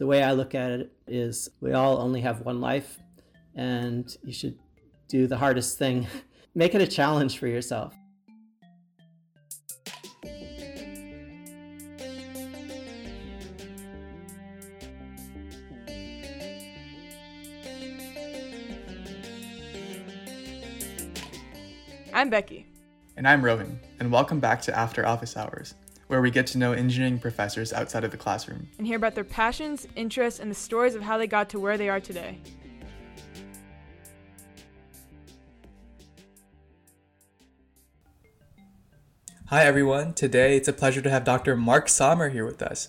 the way I look at it is we all only have one life, and you should do the hardest thing. Make it a challenge for yourself. I'm Becky. And I'm Rowan, and welcome back to After Office Hours, where we get to know engineering professors outside of the classroom. And hear about their passions, interests, and the stories of how they got to where they are today. Hi everyone, today it's a pleasure to have Dr. Mark Sommer here with us.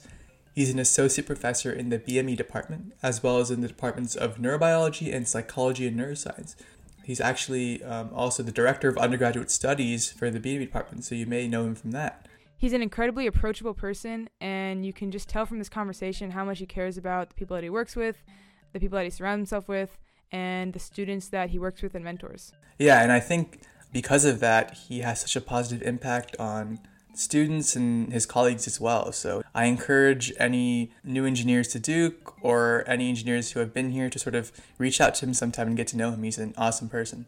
He's an associate professor in the BME department, as well as in the departments of neurobiology and psychology and neuroscience. He's actually um, also the director of undergraduate studies for the BME department, so you may know him from that. He's an incredibly approachable person, and you can just tell from this conversation how much he cares about the people that he works with, the people that he surrounds himself with, and the students that he works with and mentors. Yeah, and I think because of that, he has such a positive impact on students and his colleagues as well. So I encourage any new engineers to Duke or any engineers who have been here to sort of reach out to him sometime and get to know him. He's an awesome person.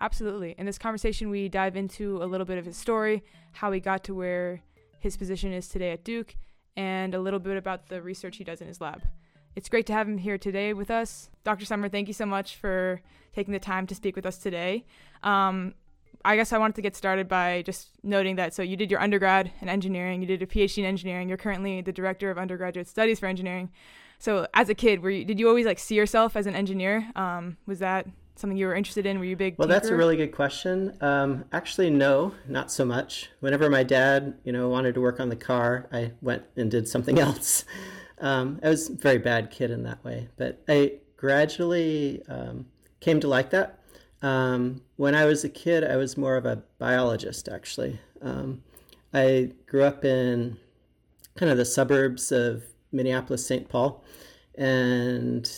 Absolutely. In this conversation, we dive into a little bit of his story, how he got to where his position is today at Duke, and a little bit about the research he does in his lab. It's great to have him here today with us. Dr. Sommer, thank you so much for taking the time to speak with us today. Um, I guess I wanted to get started by just noting that so you did your undergrad in engineering, you did a PhD in engineering, you're currently the director of undergraduate studies for engineering. So as a kid, were you, did you always like see yourself as an engineer? Um, was that something you were interested in? Were you big? Well, tinker? that's a really good question. Um, actually, no, not so much. Whenever my dad, you know, wanted to work on the car, I went and did something else. Um, I was a very bad kid in that way, but I gradually um, came to like that um, when I was a kid, I was more of a biologist, actually. Um, I grew up in kind of the suburbs of Minneapolis, St. Paul, and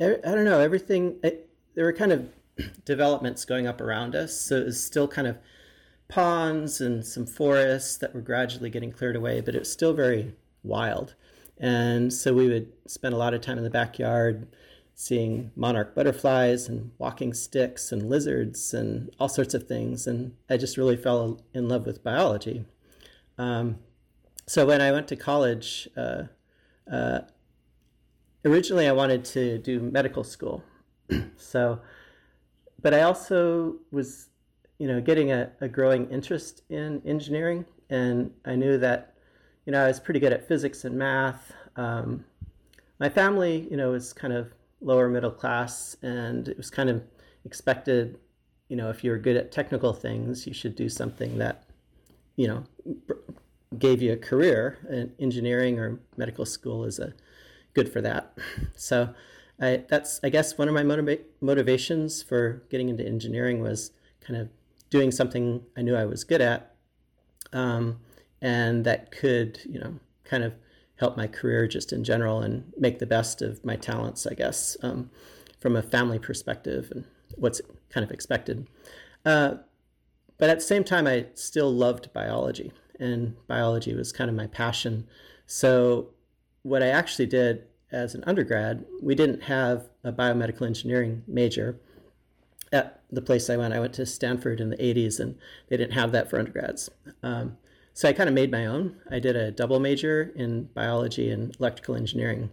I, I don't know, everything, I, there were kind of developments going up around us, so it was still kind of ponds and some forests that were gradually getting cleared away, but it was still very wild. And so we would spend a lot of time in the backyard seeing monarch butterflies and walking sticks and lizards and all sorts of things. And I just really fell in love with biology. Um, so when I went to college, uh, uh, originally I wanted to do medical school. so, but I also was, you know, getting a, a growing interest in engineering, and I knew that, you know, I was pretty good at physics and math. Um, my family, you know, was kind of lower middle class, and it was kind of expected, you know, if you were good at technical things, you should do something that, you know, gave you a career. And engineering or medical school is a good for that. So, I, that's I guess one of my motiva- motivations for getting into engineering was kind of doing something I knew I was good at, um, and that could you know kind of help my career just in general and make the best of my talents, I guess, um, from a family perspective and what's kind of expected. Uh, but at the same time, I still loved biology, and biology was kind of my passion. So, what I actually did as an undergrad, we didn't have a biomedical engineering major at the place I went. I went to Stanford in the 80s, and they didn't have that for undergrads. Um, so I kind of made my own. I did a double major in biology and electrical engineering.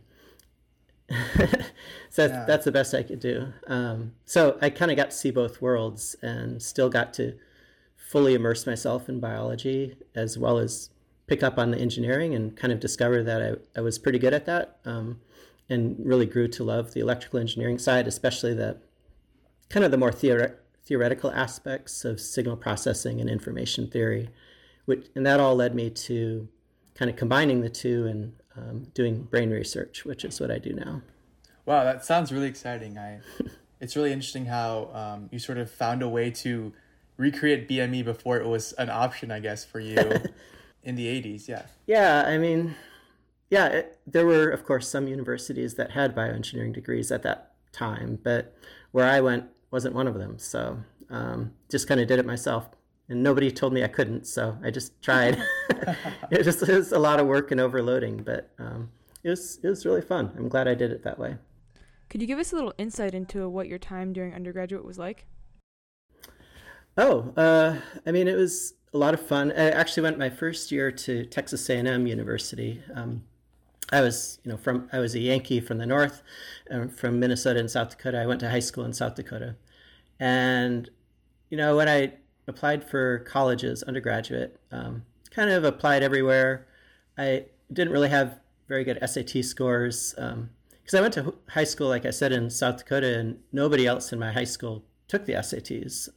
so that's, yeah. that's the best I could do. Um, so I kind of got to see both worlds and still got to fully immerse myself in biology as well as pick up on the engineering and kind of discover that I, I was pretty good at that um, and really grew to love the electrical engineering side, especially the kind of the more theore- theoretical aspects of signal processing and information theory which, and that all led me to kind of combining the two and um, doing brain research, which is what I do now. Wow, that sounds really exciting. I, it's really interesting how um, you sort of found a way to recreate BME before it was an option, I guess, for you in the 80s. Yeah. Yeah, I mean, yeah, it, there were, of course, some universities that had bioengineering degrees at that time, but where I went wasn't one of them. So um, just kind of did it myself and nobody told me I couldn't, so I just tried. it just was a lot of work and overloading, but um, it was it was really fun. I'm glad I did it that way. Could you give us a little insight into what your time during undergraduate was like? Oh, uh, I mean, it was a lot of fun. I actually went my first year to Texas A&M University. Um, I was, you know, from I was a Yankee from the north, um, from Minnesota and South Dakota. I went to high school in South Dakota, and you know, when I applied for colleges, undergraduate, um, kind of applied everywhere. I didn't really have very good SAT scores because um, I went to high school, like I said, in South Dakota, and nobody else in my high school took the SATs.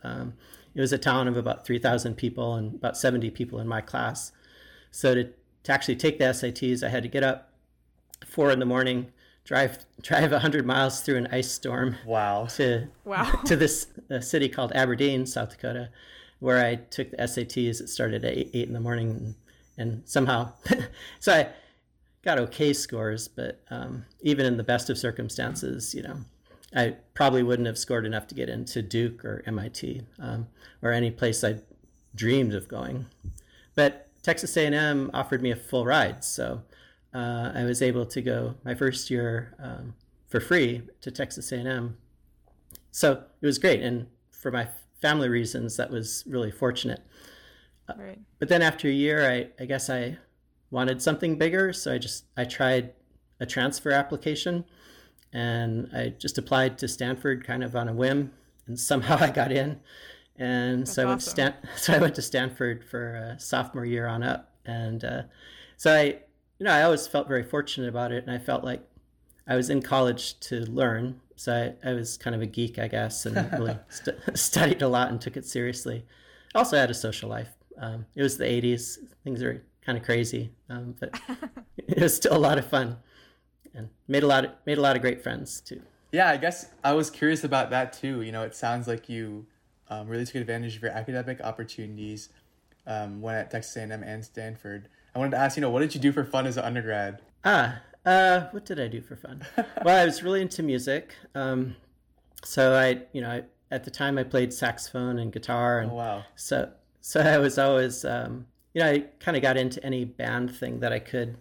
It was a town of about 3,000 people and about 70 people in my class. So to, to actually take the SATs, I had to get up four in the morning, drive drive 100 miles through an ice storm. Wow. To wow. to this uh, city called Aberdeen, South Dakota, where I took the SATs. It started at eight, eight in the morning, and, and somehow, so I got okay scores. But um, even in the best of circumstances, you know, I probably wouldn't have scored enough to get into Duke or MIT um, or any place I dreamed of going. But Texas A&M offered me a full ride, so uh, I was able to go my first year um, for free to Texas A&M. So it was great, and for my family reasons, that was really fortunate. Uh, right. But then after a year, I, I guess I wanted something bigger, so I just I tried a transfer application and I just applied to Stanford kind of on a whim, and somehow I got in. And so I went awesome. to Stan- so I went to Stanford for sophomore year on up, and uh, so I, you know, I always felt very fortunate about it, and I felt like I was in college to learn. So I, I was kind of a geek, I guess, and really st- studied a lot and took it seriously. Also I had a social life. Um, it was the '80s; things are kind of crazy, um, but it was still a lot of fun and made a lot of, made a lot of great friends too. Yeah, I guess I was curious about that too. You know, it sounds like you um, really took advantage of your academic opportunities um, when at Texas A&M and Stanford. I wanted to ask, you know, what did you do for fun as an undergrad? Ah, uh, what did I do for fun? well, I was really into music. Um, so I, you know, I, at the time I played saxophone and guitar. And oh, wow. So, so I was always, um, you know, I kind of got into any band thing that I could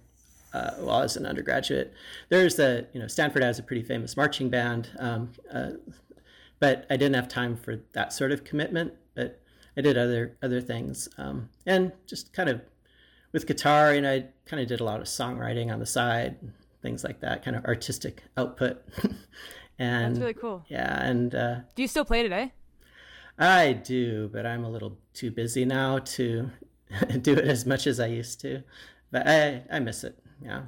uh, while I was an undergraduate. There's a, you know, Stanford has a pretty famous marching band, um, uh, but I didn't have time for that sort of commitment. But I did other other things, um, and just kind of with guitar, and I kind of did a lot of songwriting on the side, things like that, kind of artistic output. and that's really cool. Yeah, and uh, do you still play today? I do, but I'm a little too busy now to do it as much as I used to. But I I miss it yeah.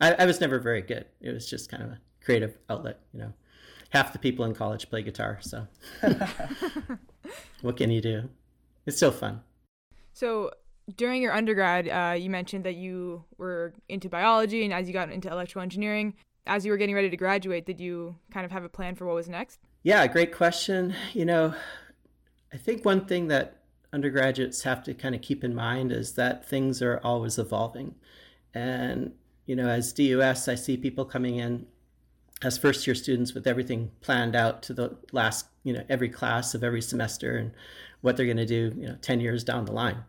I, I was never very good. It was just kind of a creative outlet, you know. Half the people in college play guitar, so what can you do? It's still fun. So during your undergrad, uh, you mentioned that you were into biology, and as you got into electrical engineering, as you were getting ready to graduate, did you kind of have a plan for what was next? Yeah, great question. You know, I think one thing that undergraduates have to kind of keep in mind is that things are always evolving. And, you know, as DUS, I see people coming in as first year students with everything planned out to the last, you know, every class of every semester and what they're going to do, you know, 10 years down the line.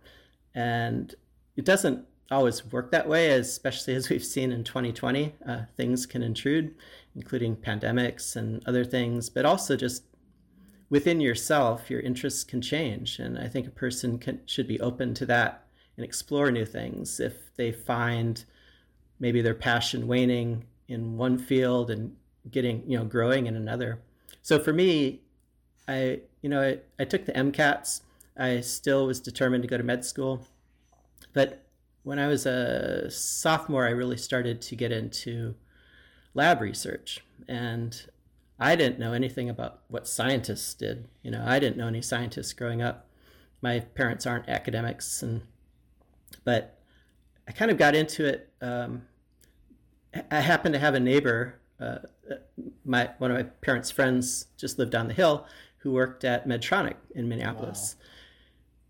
And it doesn't always work that way, especially as we've seen in 2020. Uh, things can intrude, including pandemics and other things, but also just within yourself, your interests can change. And I think a person can, should be open to that and explore new things. If they find maybe their passion waning in one field and getting you know growing in another. So for me i you know i, I took the mcats i still was determined to go to med school. But when i was a sophomore i really started to get into lab research. And i didn't know anything about what scientists did. You know i didn't know any scientists growing up. My parents aren't academics and but I kind of got into it. Um, I happened to have a neighbor, uh, my one of my parents' friends just lived down the hill, who worked at Medtronic in Minneapolis. Wow.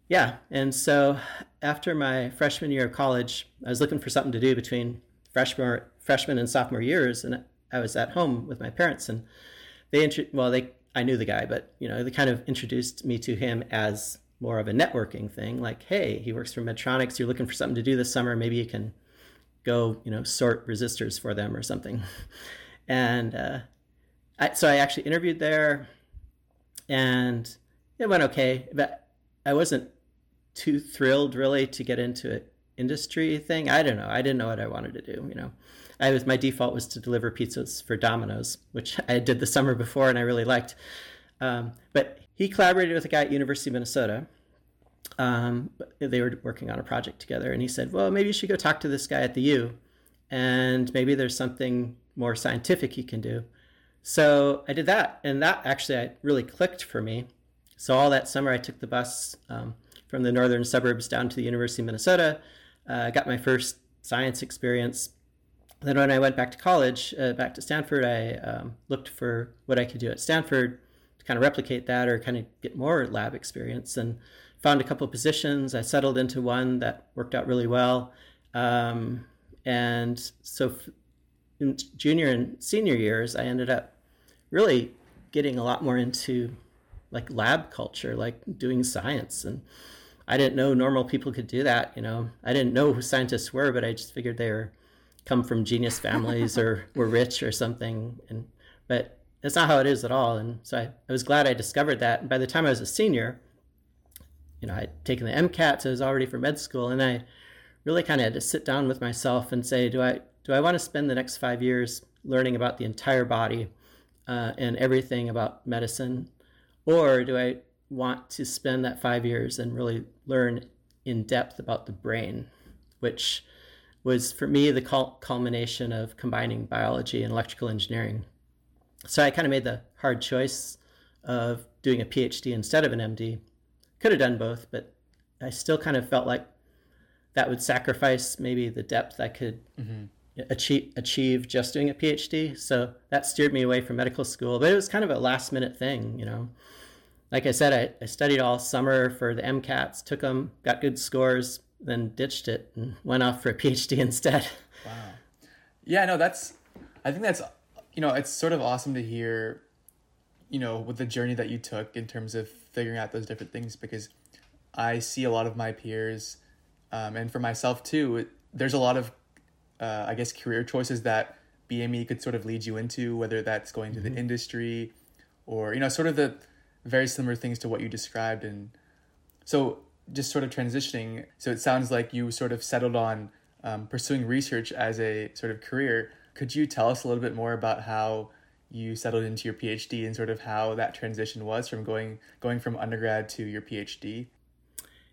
Yeah, and so after my freshman year of college, I was looking for something to do between freshman freshman and sophomore years, and I was at home with my parents, and they well they I knew the guy, but you know they kind of introduced me to him as more of a networking thing like hey he works for medtronics you're looking for something to do this summer maybe you can go, you know, sort resistors for them or something. And uh, I, so I actually interviewed there, and it went okay. But I wasn't too thrilled really to get into an industry thing. I don't know. I didn't know what I wanted to do. You know, I was my default was to deliver pizzas for Domino's, which I did the summer before and I really liked. Um, but he collaborated with a guy at University of Minnesota. Um, they were working on a project together, and he said, "Well, maybe you should go talk to this guy at the U, and maybe there's something more scientific he can do." So I did that, and that actually really clicked for me. So all that summer, I took the bus um, from the northern suburbs down to the University of Minnesota. Uh, got my first science experience. Then when I went back to college, uh, back to Stanford, I um, looked for what I could do at Stanford kind of replicate that or kind of get more lab experience and found a couple of positions. I settled into one that worked out really well. Um, and so in junior and senior years, I ended up really getting a lot more into like lab culture, like doing science. And I didn't know normal people could do that. You know, I didn't know who scientists were, but I just figured they were come from genius families or were rich or something. And but that's not how it is at all. And so I, I was glad I discovered that. And by the time I was a senior, you know, I'd taken the MCAT, so I was already for med school, and I really kind of had to sit down with myself and say, do I do I want to spend the next five years learning about the entire body uh, and everything about medicine, or do I want to spend that five years and really learn in depth about the brain, which was for me the culmination of combining biology and electrical engineering. So I kind of made the hard choice of doing a PhD instead of an MD. Could have done both, but I still kind of felt like that would sacrifice maybe the depth I could mm-hmm. achieve achieve just doing a PhD. So that steered me away from medical school. But it was kind of a last minute thing, you know like I said, I, I studied all summer for the MCATs, took them, got good scores, then ditched it and went off for a PhD instead. Wow. Yeah, no, that's, I think that's, you know, it's sort of awesome to hear, you know, with the journey that you took in terms of figuring out those different things because I see a lot of my peers, um, and for myself too, it, there's a lot of, uh, I guess, career choices that BME could sort of lead you into, whether that's going to mm-hmm. the industry or, you know, sort of the, very similar things to what you described and so just sort of transitioning so it sounds like you sort of settled on um, pursuing research as a sort of career could you tell us a little bit more about how you settled into your phd and sort of how that transition was from going going from undergrad to your phd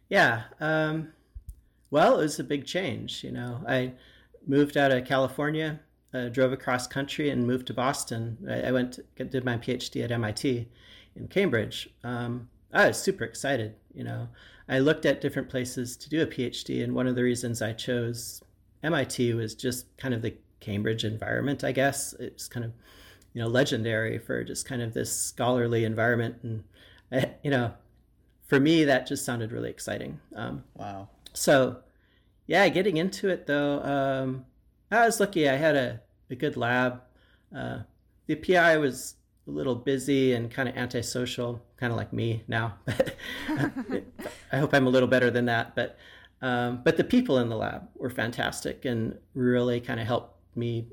yeah um, well it was a big change you know. I moved out of california uh, drove across country and moved to boston. I, I went to, did my phd at mit in Cambridge, um, I was super excited. You know, I looked at different places to do a PhD, and one of the reasons I chose MIT was just kind of the Cambridge environment. I guess it's kind of you know legendary for just kind of this scholarly environment, and eh, you know, for me that just sounded really exciting. Um, wow. So, yeah, getting into it though, um, I was lucky. I had a, a good lab. Uh, the PI was a little busy and kind of antisocial, kind of like me now. I hope I'm a little better than that. But um, but the people in the lab were fantastic and really kind of helped me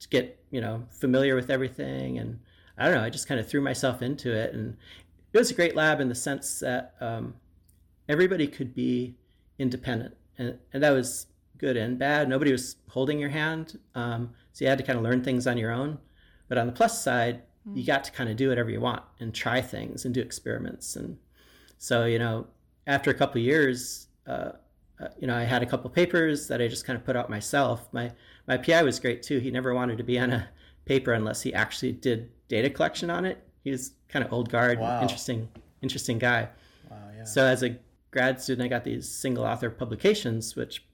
to get you know familiar with everything. And I don't know, I just kind of threw myself into it, and it was a great lab in the sense that um, everybody could be independent, and, and that was good and bad. Nobody was holding your hand, um, so you had to kind of learn things on your own. But on the plus side, you got to kind of do whatever you want and try things and do experiments and so you know after a couple years uh, uh, you know i had a couple papers that i just kind of put out myself my my pi was great too he never wanted to be on a paper unless he actually did data collection on it he was kind of old guard wow. interesting interesting guy wow, yeah. so as a grad student i got these single author publications which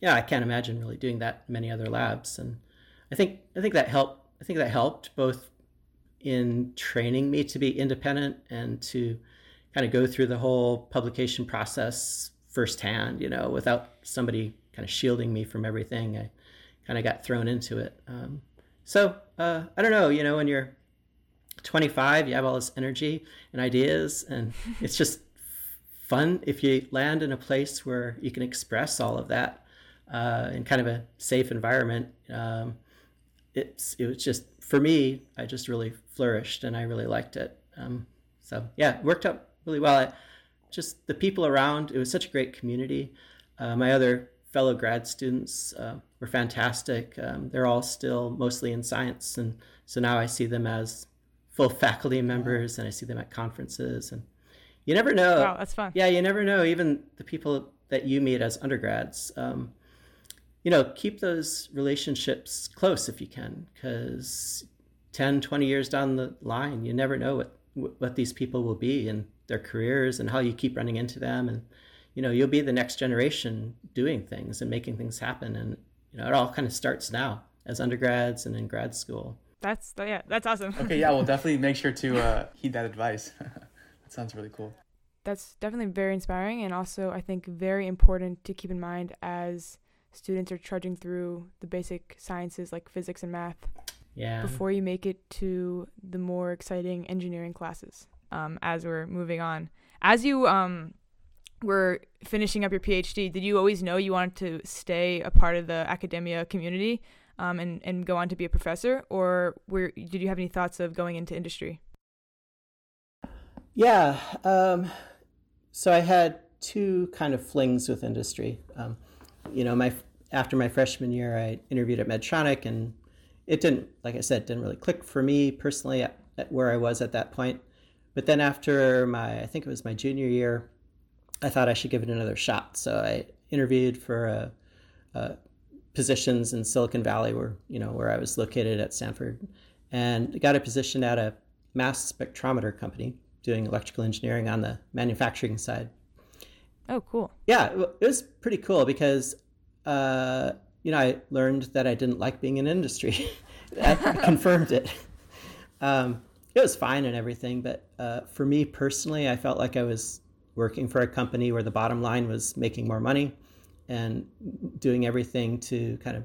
yeah i can't imagine really doing that in many other labs and i think i think that helped i think that helped both in training me to be independent and to kind of go through the whole publication process firsthand, you know, without somebody kind of shielding me from everything. I kind of got thrown into it. Um, so uh, I don't know, you know, when you're 25, you have all this energy and ideas, and it's just fun if you land in a place where you can express all of that. uh, in kind of a safe environment, um, it's it was just for me. I just really flourished, and I really liked it. Um, so yeah, it worked out really well. I, just the people around. It was such a great community. Uh, my other fellow grad students uh, were fantastic. Um, they're all still mostly in science, and so now I see them as full faculty members, and I see them at conferences. And you never know. Wow, that's fun. Yeah, you never know. Even the people that you meet as undergrads. Um, you know, keep those relationships close if you can, because 10, 20 years down the line, you never know what, what these people will be and their careers and how you keep running into them. And, you know, you'll be the next generation doing things and making things happen. And, you know, it all kind of starts now as undergrads and in grad school. That's, yeah, that's awesome. okay, yeah, we'll definitely make sure to uh, heed that advice. that sounds really cool. That's definitely very inspiring and also, I think, very important to keep in mind as students are trudging through the basic sciences like physics and math yeah. before you make it to the more exciting engineering classes um, as we're moving on. As you um, were finishing up your PhD, did you always know you wanted to stay a part of the academia community um, and, and go on to be a professor? Or were, did you have any thoughts of going into industry? Yeah. Um, so I had two kind of flings with industry. Um, you know, my after my freshman year, I interviewed at Medtronic, and it didn't, like I said, didn't really click for me personally at, at where I was at that point. But then after my, I think it was my junior year, I thought I should give it another shot. So I interviewed for uh, uh, positions in Silicon Valley, where you know where I was located at Stanford, and got a position at a mass spectrometer company doing electrical engineering on the manufacturing side. Oh, cool. Yeah, it was pretty cool because uh, you know, I learned that I didn't like being in industry. I confirmed it. Um, it was fine and everything, but uh, for me personally, I felt like I was working for a company where the bottom line was making more money and doing everything to kind of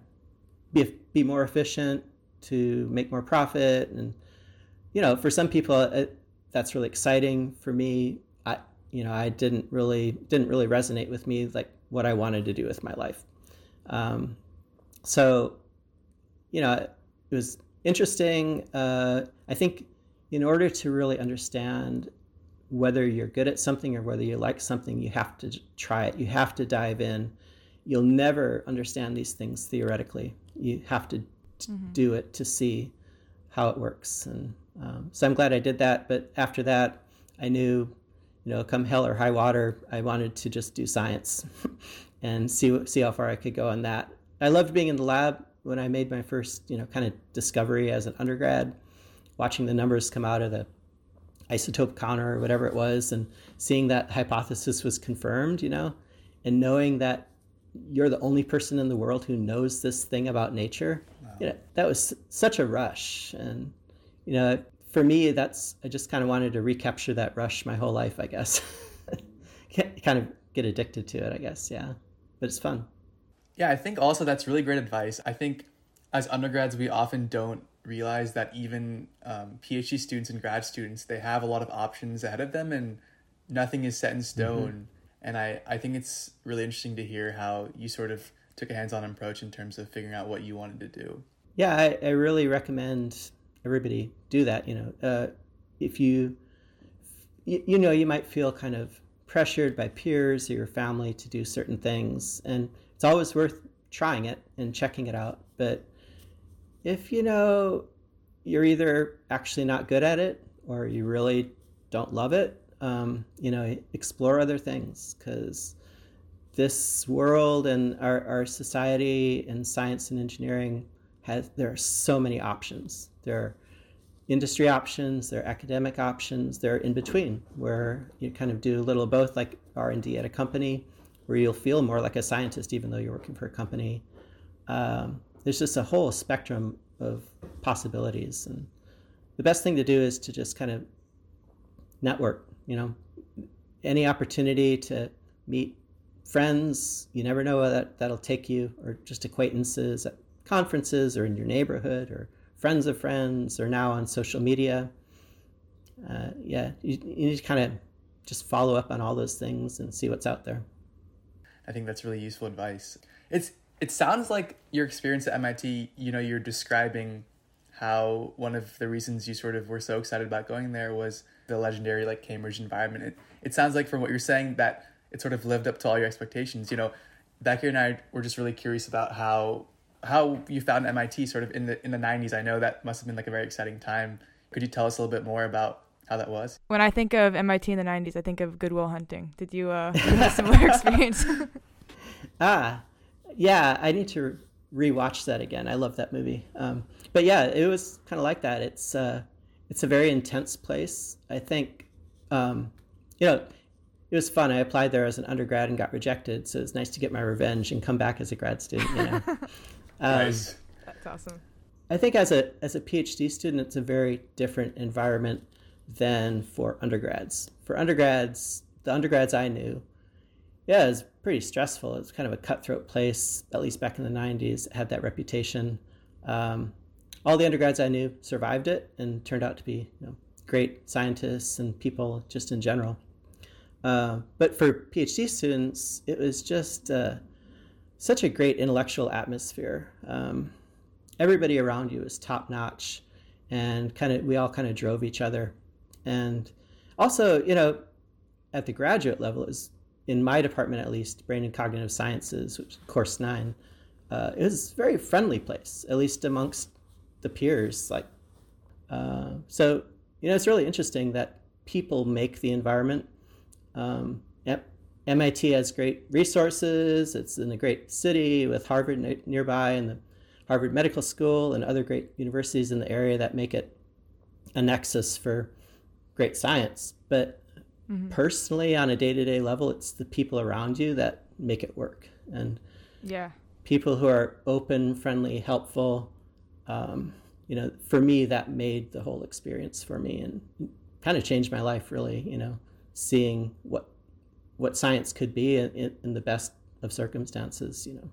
be be more efficient, to make more profit, and you know, for some people, it, that's really exciting. For me, I you know, I didn't really didn't really resonate with me like what I wanted to do with my life. Um, so, you know, it was interesting. Uh, I think in order to really understand whether you're good at something or whether you like something, you have to try it. You have to dive in. You'll never understand these things theoretically. You have to mm-hmm. do it to see how it works. And um, so I'm glad I did that. But after that, I knew, you know, come hell or high water, I wanted to just do science. and see see how far I could go on that. I loved being in the lab when I made my first, you know, kind of discovery as an undergrad, watching the numbers come out of the isotope counter or whatever it was, and seeing that hypothesis was confirmed, you know, and knowing that you're the only person in the world who knows this thing about nature. Wow. You know, that was such a rush, and you know, for me, that's I just kind of wanted to recapture that rush my whole life, I guess. kind of get addicted to it, I guess. Yeah but it's fun. Yeah, I think also that's really great advice. I think as undergrads, we often don't realize that even um, PhD students and grad students, they have a lot of options ahead of them and nothing is set in stone. Mm-hmm. And I, I think it's really interesting to hear how you sort of took a hands on approach in terms of figuring out what you wanted to do. Yeah, I, I really recommend everybody do that. You know, uh, if you, you, you know, you might feel kind of pressured by peers or your family to do certain things. And it's always worth trying it and checking it out. But if you know you're either actually not good at it or you really don't love it, um, you know, explore other things because this world and our, our society and science and engineering has there are so many options. There are industry options, there are academic options, there are in between where you kind of do a little of both, like R and D at a company, where you'll feel more like a scientist even though you're working for a company. Um, there's just a whole spectrum of possibilities, and the best thing to do is to just kind of network. You know, any opportunity to meet friends, you never know where that that'll take you, or just acquaintances at conferences or in your neighborhood or friends of friends or now on social media. Uh, yeah, you, you need to kind of just follow up on all those things and see what's out there. I think that's really useful advice. It's It sounds like your experience at MIT, you know, you're describing how one of the reasons you sort of were so excited about going there was the legendary like Cambridge environment. It, it sounds like from what you're saying that it sort of lived up to all your expectations. You know, Becky and I were just really curious about how how you found MIT sort of in the in the 90s. I know that must have been like a very exciting time. Could you tell us a little bit more about how that was? When I think of MIT in the 90s, I think of Good Will Hunting. Did you uh, have a similar experience? ah, yeah, I need to rewatch that again. I love that movie. Um, but yeah, it was kind of like that. It's uh, it's a very intense place. I think, um, you know, it was fun. I applied there as an undergrad and got rejected, so it's nice to get my revenge and come back as a grad student. You know, um, nice. That's awesome. I think as a as a PhD student, it's a very different environment than for undergrads. For undergrads, the undergrads I knew, yeah, it was pretty stressful. It's kind of a cutthroat place, at least back in the '90s. It had that reputation. Um, all the undergrads I knew survived it and turned out to be you know, great scientists and people just in general. Uh, but for PhD students, it was just uh, such a great intellectual atmosphere. Um, everybody around you is top notch, and kind of we all kind of drove each other. And also, you know, at the graduate level, is in my department at least, brain and cognitive sciences, which course nine, uh, it was a very friendly place, at least amongst the peers. Like, uh, so you know, it's really interesting that people make the environment um, yep. MIT has great resources. It's in a great city with Harvard nearby and the Harvard Medical School and other great universities in the area that make it a nexus for great science. But mm-hmm. personally, on a day to day level, it's the people around you that make it work. And yeah, people who are open, friendly, helpful. Um, you know, for me, that made the whole experience for me and kind of changed my life, really. You know, seeing what what science could be in, in the best of circumstances, you know.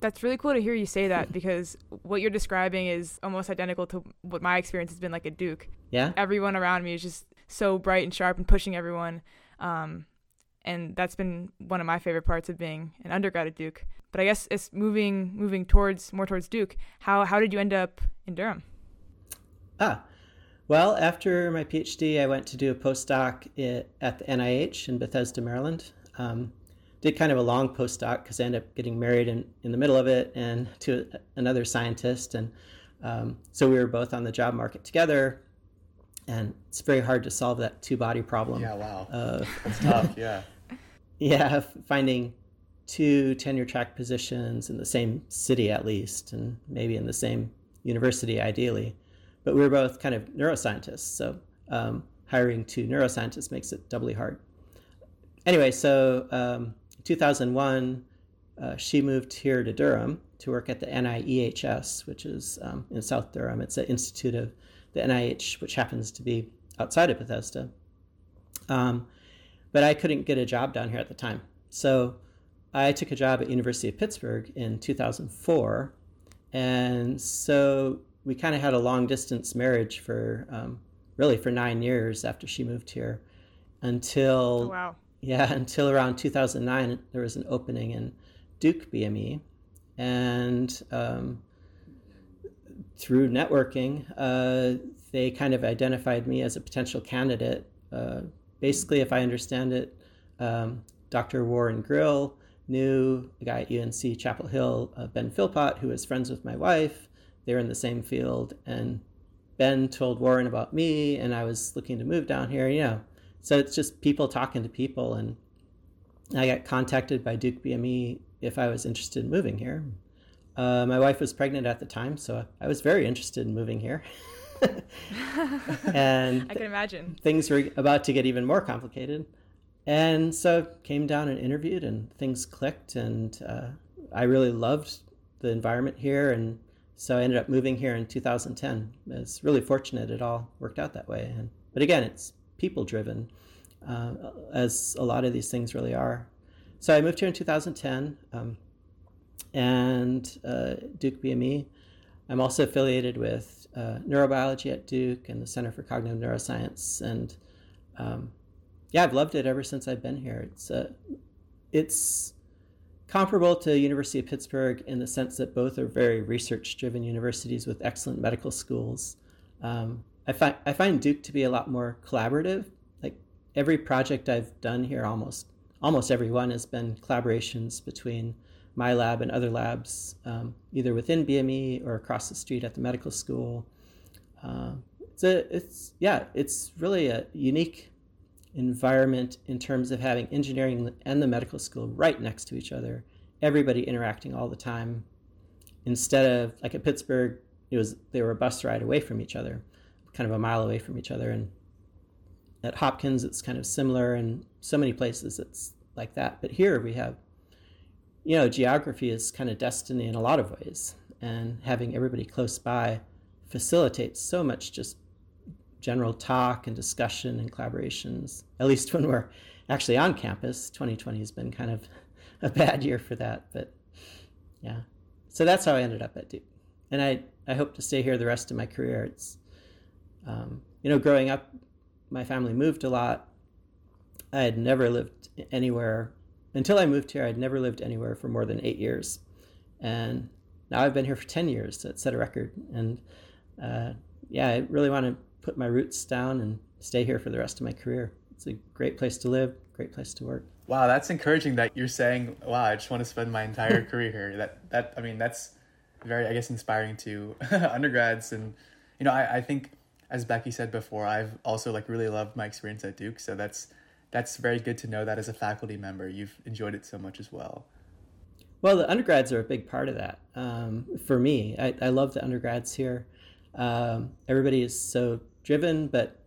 That's really cool to hear you say that because what you're describing is almost identical to what my experience has been like at Duke. Yeah. Everyone around me is just so bright and sharp and pushing everyone. Um, and that's been one of my favorite parts of being an undergrad at Duke. But I guess it's moving moving towards more towards Duke. How how did you end up in Durham? Ah, well, after my PhD, I went to do a postdoc at the NIH in Bethesda, Maryland. Um, did kind of a long postdoc because I ended up getting married in, in the middle of it and to another scientist. And um, so we were both on the job market together. And it's very hard to solve that two body problem. Yeah, wow. Uh, That's tough, yeah. yeah, finding two tenure track positions in the same city at least, and maybe in the same university ideally but we were both kind of neuroscientists, so um, hiring two neuroscientists makes it doubly hard. Anyway, so um, 2001, uh, she moved here to Durham to work at the NIEHS, which is um, in South Durham. It's an institute of the NIH, which happens to be outside of Bethesda. Um, but I couldn't get a job down here at the time, so I took a job at University of Pittsburgh in 2004, and so we kind of had a long distance marriage for um, really for nine years after she moved here until oh, wow. yeah until around 2009 there was an opening in duke bme and um, through networking uh, they kind of identified me as a potential candidate uh, basically if i understand it um, dr warren grill knew the guy at unc chapel hill uh, ben philpot who was friends with my wife they were in the same field. And Ben told Warren about me, and I was looking to move down here. You know, so it's just people talking to people, and I got contacted by Duke BME if I was interested in moving here. Uh, my wife was pregnant at the time, so I was very interested in moving here. and I can imagine things were about to get even more complicated. And so came down and interviewed, and things clicked, and uh, I really loved the environment here and so I ended up moving here in 2010. It's really fortunate it all worked out that way. And, but again, it's people driven, uh, as a lot of these things really are. So I moved here in 2010, um, and uh, Duke BME. I'm also affiliated with uh, neurobiology at Duke and the Center for Cognitive Neuroscience, and um, yeah, I've loved it ever since I've been here. It's uh, it's comparable to University of Pittsburgh in the sense that both are very research-driven universities with excellent medical schools. Um, I find I find Duke to be a lot more collaborative. Like every project I've done here, almost almost every one has been collaborations between my lab and other labs, um, either within BME or across the street at the medical school. Uh, it's a, it's yeah, it's really a unique environment in terms of having engineering and the medical school right next to each other, everybody interacting all the time. Instead of like at Pittsburgh, it was they were a bus ride away from each other, kind of a mile away from each other, and at Hopkins it's kind of similar, and so many places it's like that. But here we have, you know, geography is kind of destiny in a lot of ways, and having everybody close by facilitates so much just general talk and discussion and collaborations, at least when we're actually on campus. 2020 has been kind of a bad year for that, but yeah. So that's how I ended up at Duke. And I, I hope to stay here the rest of my career. It's, um, you know, growing up, my family moved a lot. I had never lived anywhere until I moved here. I'd never lived anywhere for more than eight years. And now I've been here for 10 years. So it set a record. And uh, yeah, I really want to put my roots down and stay here for the rest of my career. It's a great place to live, great place to work. Wow, that's encouraging that you're saying, wow, I just want to spend my entire career here. That that I mean, that's very I guess inspiring to undergrads and you know, I, I think as Becky said before, I've also like really loved my experience at Duke, so that's that's very good to know that as a faculty member you've enjoyed it so much as well. Well, the undergrads are a big part of that. Um, for me, I, I love the undergrads here. Um, everybody is so driven but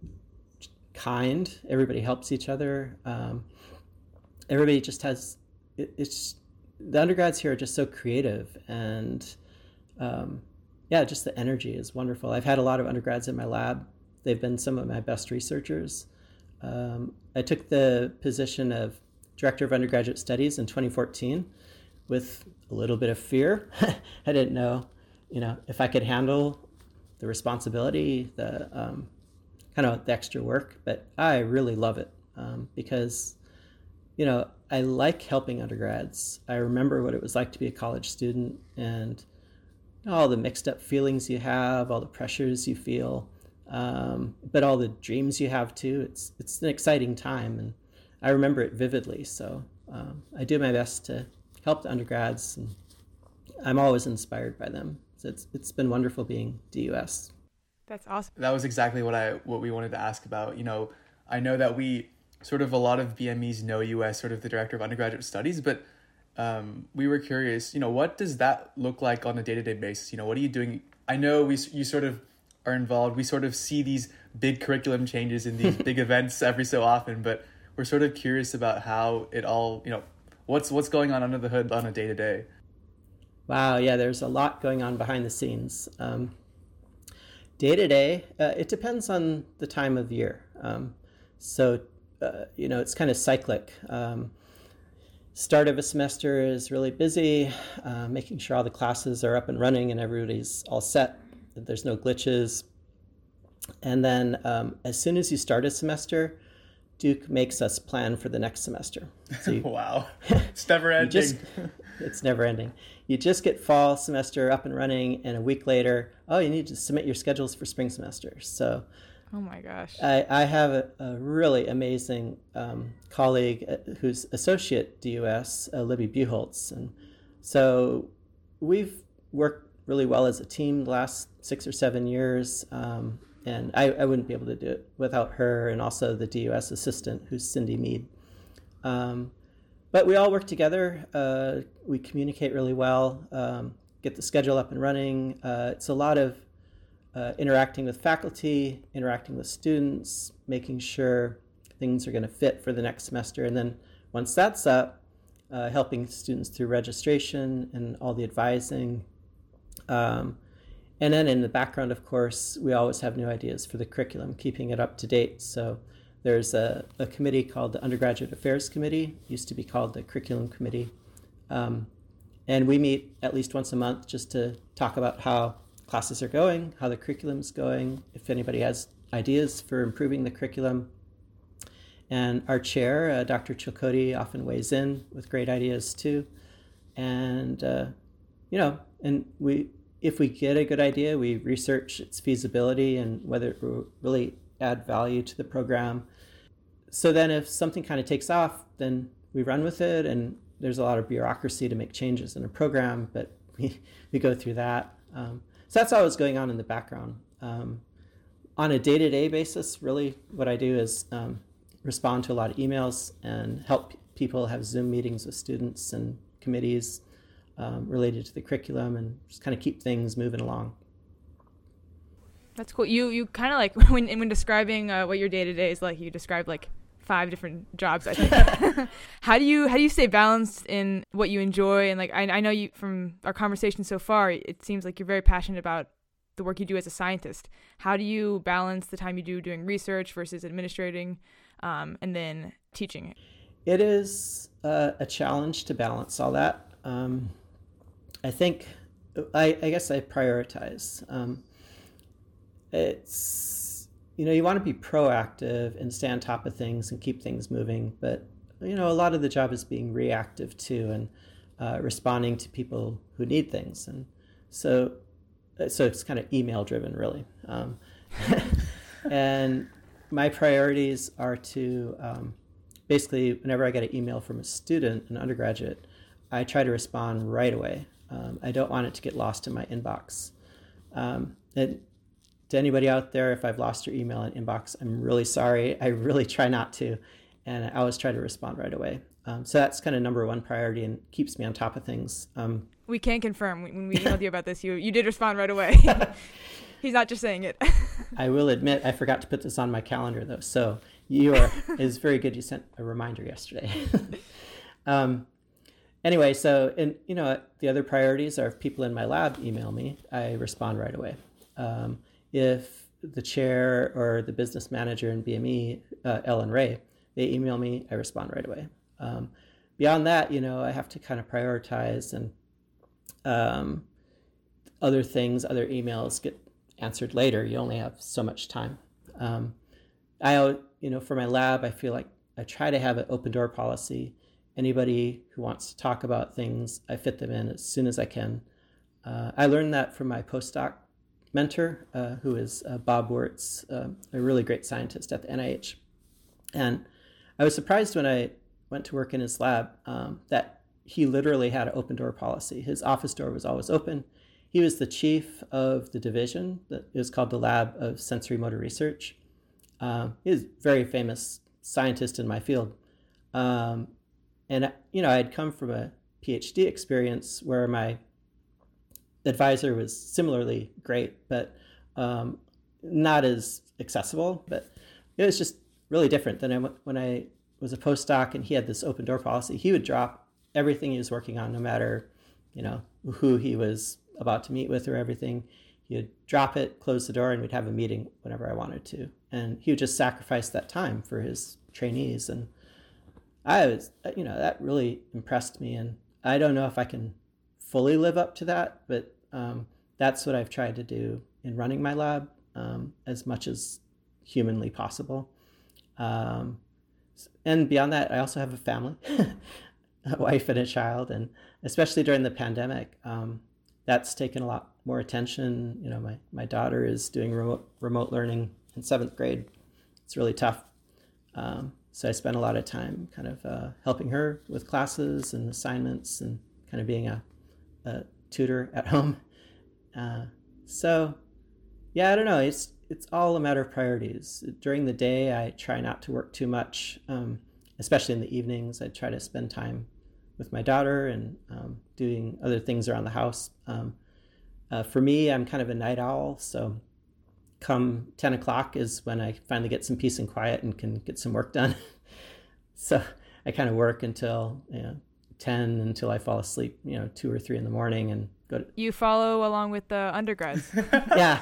kind. Everybody helps each other. Um, everybody just has it, it's the undergrads here are just so creative and um, yeah, just the energy is wonderful. I've had a lot of undergrads in my lab. They've been some of my best researchers. Um, I took the position of director of undergraduate studies in 2014 with a little bit of fear. I didn't know, you know, if I could handle the responsibility, the um, kind of the extra work, but I really love it um, because, you know, I like helping undergrads. I remember what it was like to be a college student and all the mixed up feelings you have, all the pressures you feel, um, but all the dreams you have too. It's it's an exciting time, and I remember it vividly. So um, I do my best to help the undergrads, and I'm always inspired by them. So it's it's been wonderful being DUS. That's awesome. That was exactly what I what we wanted to ask about. You know, I know that we sort of a lot of BMEs know you as sort of the director of undergraduate studies, but um, we were curious. You know, what does that look like on a day to day basis? You know, what are you doing? I know we you sort of are involved. We sort of see these big curriculum changes in these big events every so often, but we're sort of curious about how it all. You know, what's what's going on under the hood on a day to day. Wow, yeah, there's a lot going on behind the scenes. Um, day to day, it depends on the time of year. Um, so, uh, you know, it's kind of cyclic. Um, start of a semester is really busy, uh, making sure all the classes are up and running and everybody's all set, there's no glitches. And then um, as soon as you start a semester, Duke makes us plan for the next semester. So you, wow, it's never ending. Just, it's never ending. You just get fall semester up and running, and a week later, oh, you need to submit your schedules for spring semester. So, oh my gosh, I, I have a, a really amazing um, colleague uh, who's associate DUS, uh, Libby Bucholz, and so we've worked really well as a team the last six or seven years. Um, and I, I wouldn't be able to do it without her and also the DUS assistant, who's Cindy Mead. Um, but we all work together. Uh, we communicate really well, um, get the schedule up and running. Uh, it's a lot of uh, interacting with faculty, interacting with students, making sure things are going to fit for the next semester. And then once that's up, uh, helping students through registration and all the advising. Um, and then in the background, of course, we always have new ideas for the curriculum, keeping it up to date. So there's a, a committee called the Undergraduate Affairs Committee, used to be called the Curriculum Committee. Um, and we meet at least once a month just to talk about how classes are going, how the curriculum's going, if anybody has ideas for improving the curriculum. And our chair, uh, Dr. Chilkoti, often weighs in with great ideas too. and uh, you know, and we if we get a good idea, we research its feasibility and whether it will really add value to the program. So then, if something kind of takes off, then we run with it, and there's a lot of bureaucracy to make changes in a program, but we, we go through that. Um, so that's always going on in the background. Um, on a day to day basis, really, what I do is um, respond to a lot of emails and help people have Zoom meetings with students and committees um, related to the curriculum and just kind of keep things moving along. That's cool. You you kind of like when when describing uh, what your day to day is like, you describe like five different jobs. I think. how do you how do you stay balanced in what you enjoy and like I I know you from our conversation so far, it seems like you're very passionate about the work you do as a scientist. How do you balance the time you do doing research versus administrating, um, and then teaching? It is uh, a challenge to balance all that. Um, I think I, I, guess I prioritize. Um, it's you know you want to be proactive and stay on top of things and keep things moving, but you know a lot of the job is being reactive too and uh, responding to people who need things, and so so it's kind of email driven really. Um, and my priorities are to um, basically whenever I get an email from a student, an undergraduate, I try to respond right away. Um, I don't want it to get lost in my inbox. Um, and to anybody out there, if I've lost your email and inbox, I'm really sorry. I really try not to, and I always try to respond right away. Um, so that's kind of number one priority and keeps me on top of things. Um, we can confirm when we emailed you about this, you you did respond right away. He's not just saying it. I will admit I forgot to put this on my calendar though, so you are is very good. You sent a reminder yesterday. um, anyway, so and you know the other priorities are if people in my lab email me, I respond right away. Um, if the chair or the business manager in BME, uh, Ellen Ray, they email me, I respond right away. Um, beyond that, you know, I have to kind of prioritize and um, other things, other emails get answered later. You only have so much time. Um, I, you know, for my lab, I feel like I try to have an open door policy anybody who wants to talk about things, I fit them in as soon as I can. Uh, I learned that from my postdoc mentor, uh, who is uh, Bob Wurtz, uh, a really great scientist at the NIH. And I was surprised when I went to work in his lab um, that he literally had an open door policy. His office door was always open. He was the chief of the division that is called the Lab of Sensory Motor Research. Um, he's a very famous scientist in my field. Um, and you know, I had come from a PhD experience where my advisor was similarly great, but um, not as accessible. But it was just really different than I, when I was a postdoc and he had this open door policy. He would drop everything he was working on, no matter you know who he was about to meet with or everything. He'd drop it, close the door, and we'd have a meeting whenever I wanted to. And he would just sacrifice that time for his trainees and I was, uh, you know, that really impressed me. And I don't know if I can fully live up to that, but um, that's what I've tried to do in running my lab um, as much as humanly possible. Um, and beyond that, I also have a family, a wife and a child, and especially during the pandemic, um, that's taken a lot more attention. You know, my, my daughter is doing remote, remote learning in seventh grade. It's really tough. Um, so I spent a lot of time kind of uh, helping her with classes and assignments and kind of being a, a tutor at home. Uh, so yeah, I don't know. It's it's all a matter of priorities. During the day, I try not to work too much, um, especially in the evenings. I try to spend time with my daughter and um, doing other things around the house. Um, uh, for me, I'm kind of a night owl, so come 10 o'clock is when I finally get some peace and quiet and can get some work done. so I kind of work until you know, 10 until I fall asleep, you know, two or three in the morning and go to. You follow along with the undergrads. yeah.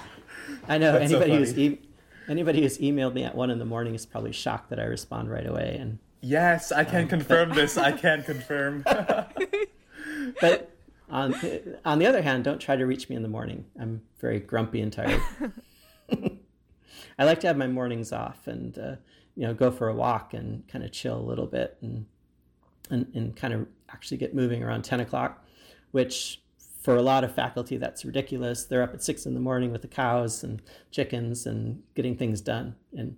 I know That's anybody so who's e- anybody who's emailed me at one in the morning is probably shocked that I respond right away. And yes, I can um, confirm but... this. I can confirm. but on on the other hand, don't try to reach me in the morning. I'm very grumpy and tired. I like to have my mornings off and uh, you know go for a walk and kind of chill a little bit and and, and kind of actually get moving around 10 o'clock. which for a lot of faculty that's ridiculous. They're up at six in the morning with the cows and chickens and getting things done, and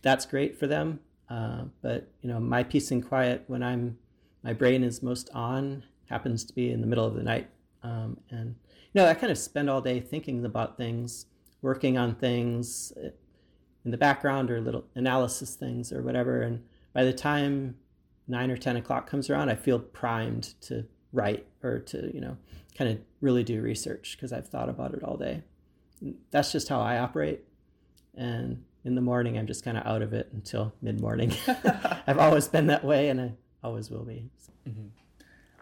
that's great for them. Uh, but you know, my peace and quiet when I'm my brain is most on happens to be in the middle of the night, um, and you know, I kind of spend all day thinking about things, working on things uh, in the background or little analysis things or whatever. And by the time nine or ten o'clock comes around, I feel primed to write or to you know kind of really do research because I've thought about it all day. That's just how I operate. And in the morning, I'm just kind of out of it until mid morning. I've always been that way, and I always will be. Mm-hmm.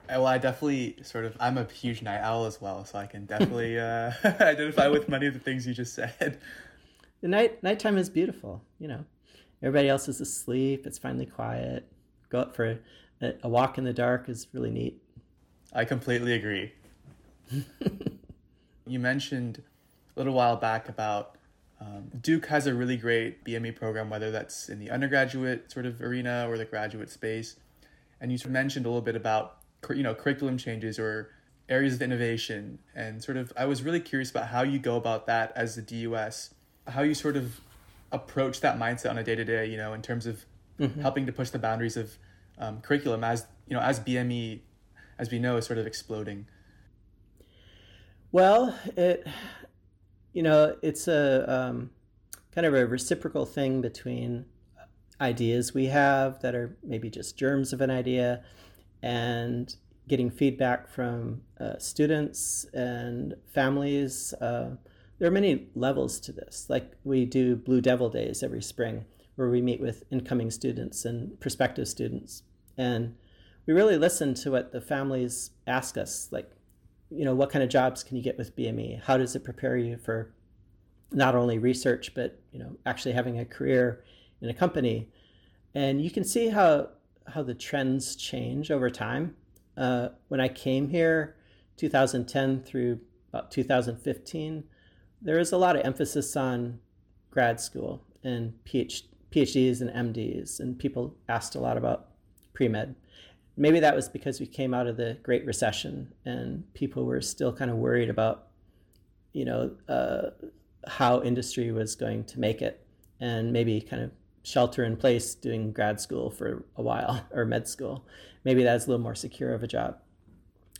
Well, I definitely sort of I'm a huge night owl as well, so I can definitely uh, identify with many of the things you just said. The night nighttime is beautiful. You know, everybody else is asleep. It's finally quiet. Go out for a, a walk in the dark is really neat. I completely agree. you mentioned a little while back about um, Duke has a really great BME program, whether that's in the undergraduate sort of arena or the graduate space. And you mentioned a little bit about you know curriculum changes or areas of innovation, and sort of I was really curious about how you go about that as the DUS, how you sort of approach that mindset on a day to day, you know, in terms of mm-hmm. helping to push the boundaries of um, curriculum as you know as BME, as we know, is sort of exploding. Well, it, you know, it's a um, kind of a reciprocal thing between ideas we have that are maybe just germs of an idea and getting feedback from uh, students and families. Uh, there are many levels to this. Like we do Blue Devil Days every spring, where we meet with incoming students and prospective students. And we really listen to what the families ask us, like, you know, what kind of jobs can you get with BME? How does it prepare you for not only research, but, you know, actually having a career in a company? And you can see how, how the trends change over time. Uh, when I came here, 2010 through about 2015, there was a lot of emphasis on grad school and PhD, PhDs and MDs, and people asked a lot about pre med maybe that was because we came out of the Great Recession and people were still kind of worried about, you know, uh, how industry was going to make it, and maybe kind of shelter in place doing grad school for a while or med school. Maybe that's a little more secure of a job.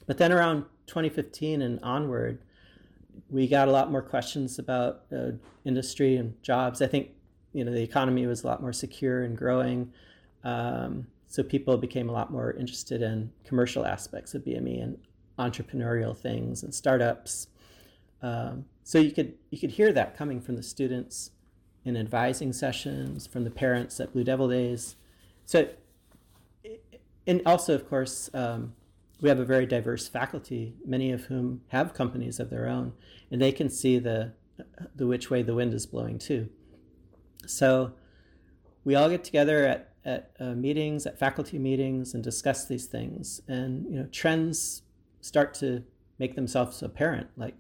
But then around 2015 and onward, we got a lot more questions about uh, industry and jobs. I think you know the economy was a lot more secure and growing. Um, so people became a lot more interested in commercial aspects of BME and entrepreneurial things and startups. Um, so you could you could hear that coming from the students in advising sessions, from the parents at Blue Devil Days. So, and also of course, um, we have a very diverse faculty, many of whom have companies of their own, and they can see the the which way the wind is blowing too. So, we all get together at at uh, meetings, at faculty meetings, and discuss these things. And you know, trends start to make themselves apparent. Like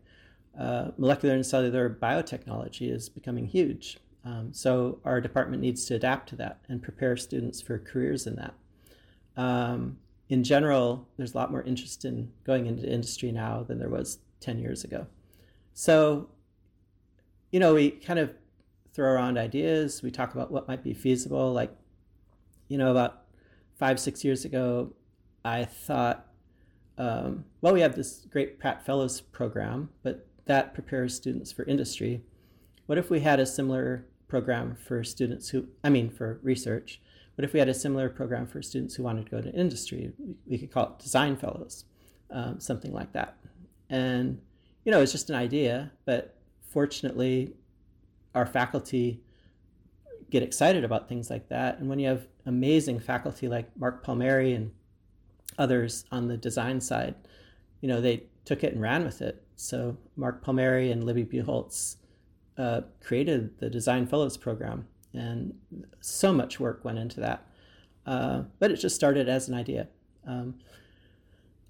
uh, molecular and cellular biotechnology is becoming huge. Um, so our department needs to adapt to that and prepare students for careers in that. Um, in general, there's a lot more interest in going into industry now than there was 10 years ago. So, you know, we kind of throw around ideas. We talk about what might be feasible, like you know, about five, six years ago, I thought, um, well, we have this great Pratt Fellows program, but that prepares students for industry. What if we had a similar program for students who, I mean, for research? What if we had a similar program for students who wanted to go to industry? We could call it Design Fellows, um, something like that. And, you know, it's just an idea, but fortunately, our faculty get excited about things like that. And when you have amazing faculty like Mark Palmeri and others on the design side, you know, they took it and ran with it. So Mark Palmeri and Libby Bucholz uh, created the Design Fellows program, and so much work went into that. Uh, but it just started as an idea. Um,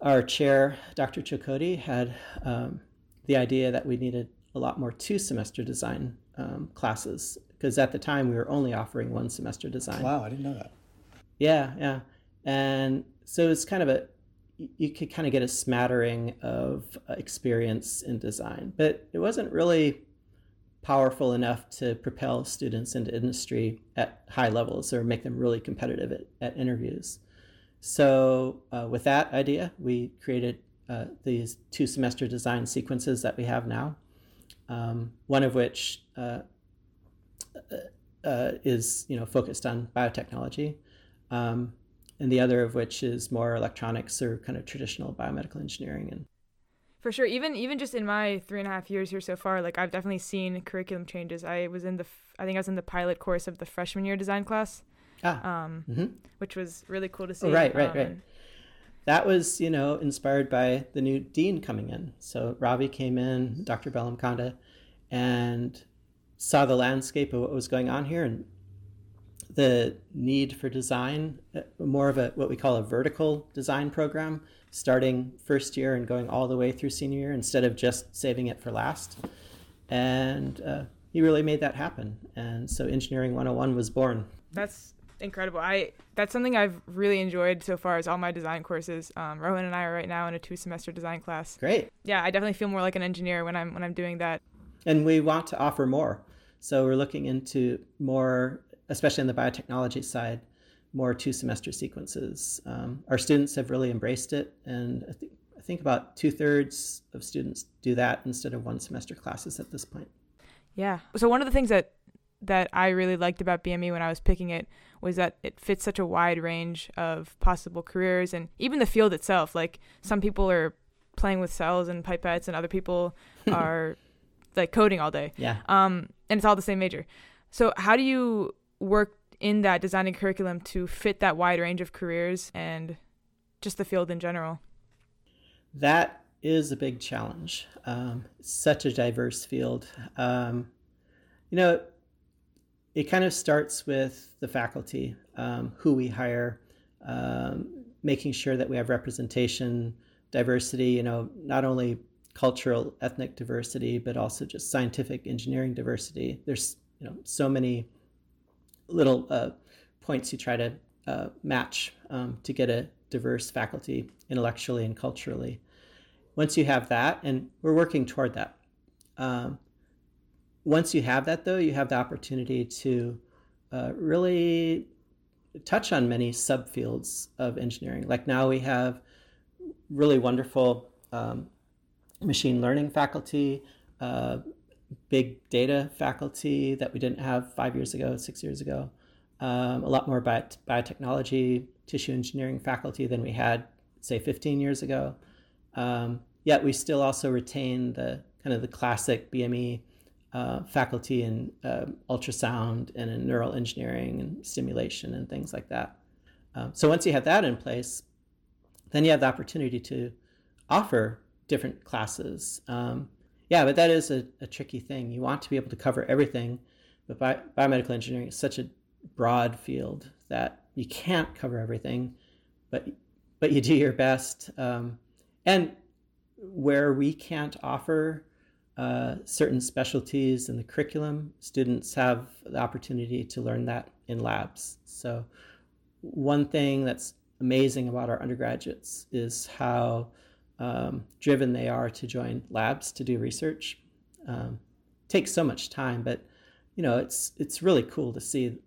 our chair, Dr. Chilkoti, had um, the idea that we needed a lot more two semester design um, classes because at the time we were only offering one semester design. Wow, I didn't know that. Yeah, yeah. And so it's kind of a you could kind of get a smattering of uh, experience in design, but it wasn't really powerful enough to propel students into industry at high levels or make them really competitive at, at interviews. So, uh, with that idea, we created uh, these two semester design sequences that we have now, um, one of which uh, uh, uh is you know focused on biotechnology. Um, and the other of which is more electronics or kind of traditional biomedical engineering and for sure even even just in my three and a half years here so far like i've definitely seen curriculum changes i was in the i think i was in the pilot course of the freshman year design class ah. um, mm-hmm. which was really cool to see oh, right right um, right that was you know inspired by the new dean coming in so ravi came in dr bellamkonda and saw the landscape of what was going on here and the need for design, uh, more of a what we call a vertical design program, starting first year and going all the way through senior year instead of just saving it for last. And uh, he really made that happen. And so Engineering 101 was born. That's incredible. I that's something I've really enjoyed so far is all my design courses. Um, Rohan and I are right now in a two semester design class. Great. Yeah, I definitely feel more like an engineer when I'm when I'm doing that. And we want to offer more. So we're looking into more especially on the biotechnology side, more two semester sequences. Um, our students have really embraced it, and I, th- I think about two thirds of students do that instead of one semester classes at this point. Yeah. So one of the things that that I really liked about BME when I was picking it was that it fits such a wide range of possible careers and even the field itself. Like some people are playing with cells and pipettes, and other people are like coding all day. Yeah. Um, and it's all the same major. So how do you worked in that designing curriculum to fit that wide range of careers and just the field in general? That is a big challenge. Um, such a diverse field. Um, you know, it kind of starts with the faculty, um, who we hire, um, making sure that we have representation, diversity, you know, not only cultural, ethnic diversity, but also just scientific engineering diversity. There's, you know, so many little uh, points you try to uh, match um, to get a diverse faculty intellectually and culturally. Once you have that, and we're working toward that. Um, once you have that, though, you have the opportunity to uh, really touch on many subfields of engineering. Like now we have really wonderful um, machine learning faculty, uh, big data faculty that we didn't have five years ago, six years ago. Um, a lot more biot- biotechnology, tissue engineering faculty than we had, say, 15 years ago. Um, yet we still also retain the kind of the classic BME uh, faculty in uh, ultrasound and in neural engineering and stimulation and things like that. Um, so once you have that in place, then you have the opportunity to offer different classes. Um, yeah, but that is a, a tricky thing. You want to be able to cover everything, but bi- biomedical engineering is such a broad field that you can't cover everything, but but you do your best. Um, and where we can't offer uh, certain specialties in the curriculum, students have the opportunity to learn that in labs. So, one thing that's amazing about our undergraduates is how um, driven they are to join labs to do research. Um, takes so much time, but you know it's it's really cool to see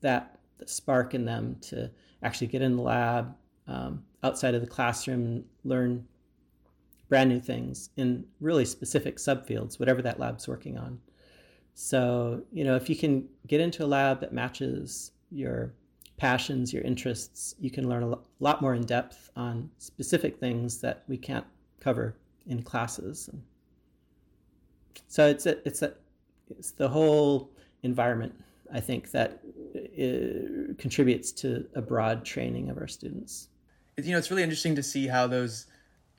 that spark in them to actually get in the lab um, outside of the classroom, learn brand new things in really specific subfields, whatever that lab's working on. So you know if you can get into a lab that matches your passions, your interests, you can learn a lot more in depth on specific things that we can't cover in classes. So it's a, it's a, it's the whole environment I think that uh, contributes to a broad training of our students. You know, it's really interesting to see how those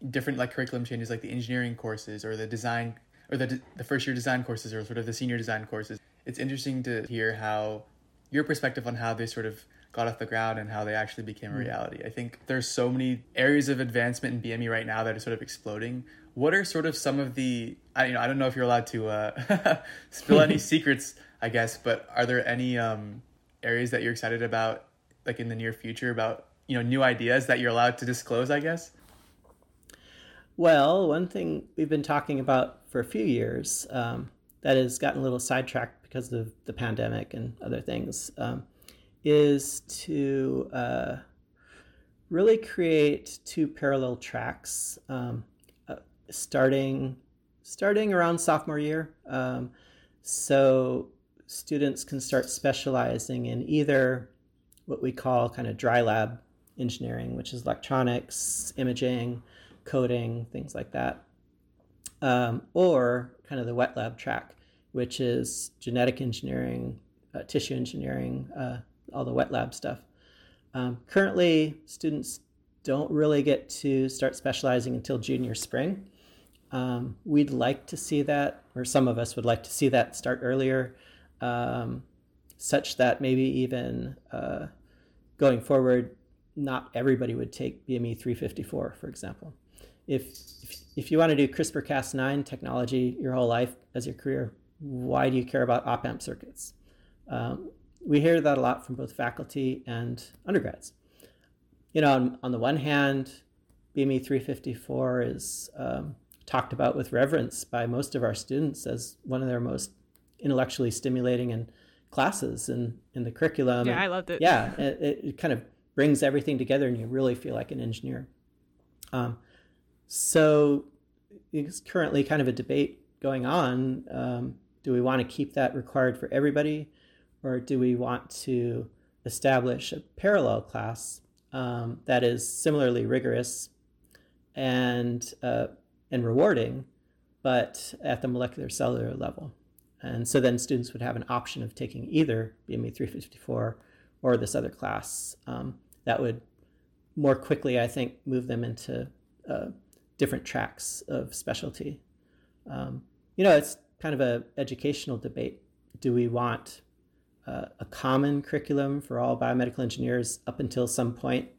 different like curriculum changes, like the engineering courses or the design or the the first year design courses or sort of the senior design courses. It's interesting to hear how your perspective on how they sort of got off the ground and how they actually became a hmm. reality. I think there's so many areas of advancement in BME right now that are sort of exploding. What are sort of some of the I you know I don't know if you're allowed to uh, spill any secrets, I guess, but are there any um, areas that you're excited about like in the near future about you know new ideas that you're allowed to disclose? I guess. Well, one thing we've been talking about for a few years um, that has gotten a little sidetracked because of the pandemic and other things um, is to uh, really create two parallel tracks um, uh, starting starting around sophomore year. Um, so students can start specializing in either what we call kind of dry lab engineering, which is electronics, imaging, coding, things like that, um, or kind of the wet lab track, which is genetic engineering, uh, tissue engineering, uh, all the wet lab stuff. Um, currently, students don't really get to start specializing until junior spring. Um, we'd like to see that, or some of us would like to see that start earlier, um, such that maybe even uh, going forward, not everybody would take BME 354, for example. If, if, if you want to do CRISPR Cas9 technology your whole life as your career, why do you care about op amp circuits? Um, we hear that a lot from both faculty and undergrads. You know, on, on the one hand, BME 354 is um, talked about with reverence by most of our students as one of their most intellectually stimulating and classes in, in the curriculum. Yeah, and, I loved it. Yeah, it, it, kind of brings everything together and you really feel like an engineer. Um, so it's currently kind of a debate going on. Um, do we want to keep that required for everybody? Or do we want to establish a parallel class um, that is similarly rigorous and, uh, and rewarding, but at the molecular cellular level? And so then students would have an option of taking either BME 354 or this other class. Um, that would more quickly, I think, move them into uh, different tracks of specialty. Um, you know, it's kind of a educational debate. Do we want uh, a common curriculum for all biomedical engineers up until some point,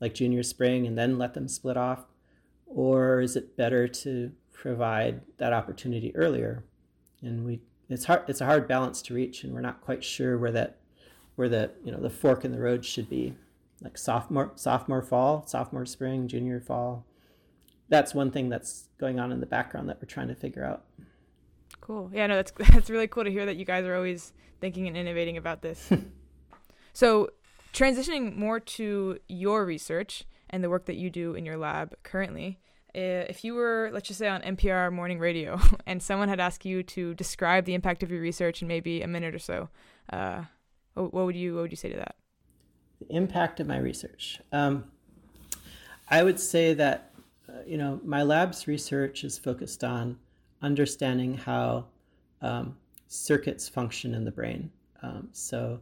like junior spring, and then let them split off? Or is it better to provide that opportunity earlier? And we it's hard it's a hard balance to reach and we're not quite sure where that where the you know the fork in the road should be like sophomore sophomore fall sophomore spring junior fall that's one thing that's going on in the background that we're trying to figure out cool yeah no that's that's really cool to hear that you guys are always thinking and innovating about this so transitioning more to your research and the work that you do in your lab currently if you were, let's just say, on NPR morning radio, and someone had asked you to describe the impact of your research in maybe a minute or so, uh, what would you what would you say to that? The impact of my research. Um, I would say that uh, you know my lab's research is focused on understanding how um, circuits function in the brain. Um, so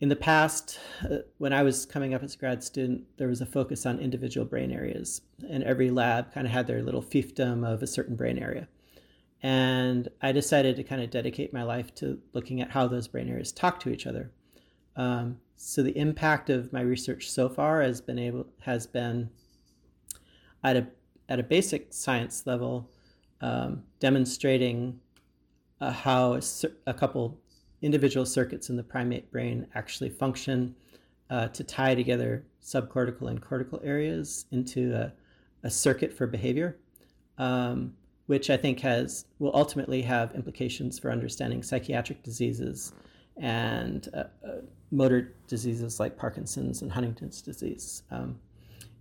in the past, uh, when I was coming up as a grad student, there was a focus on individual brain areas, and every lab kind of had their little fiefdom of a certain brain area. And I decided to kind of dedicate my life to looking at how those brain areas talk to each other. Um, so the impact of my research so far has been able has been at a at a basic science level, um, demonstrating uh, how a, a couple individual circuits in the primate brain actually function uh, to tie together subcortical and cortical areas into a, a circuit for behavior, um, which I think has will ultimately have implications for understanding psychiatric diseases and uh, uh, motor diseases like Parkinson's and Huntington's disease. Um,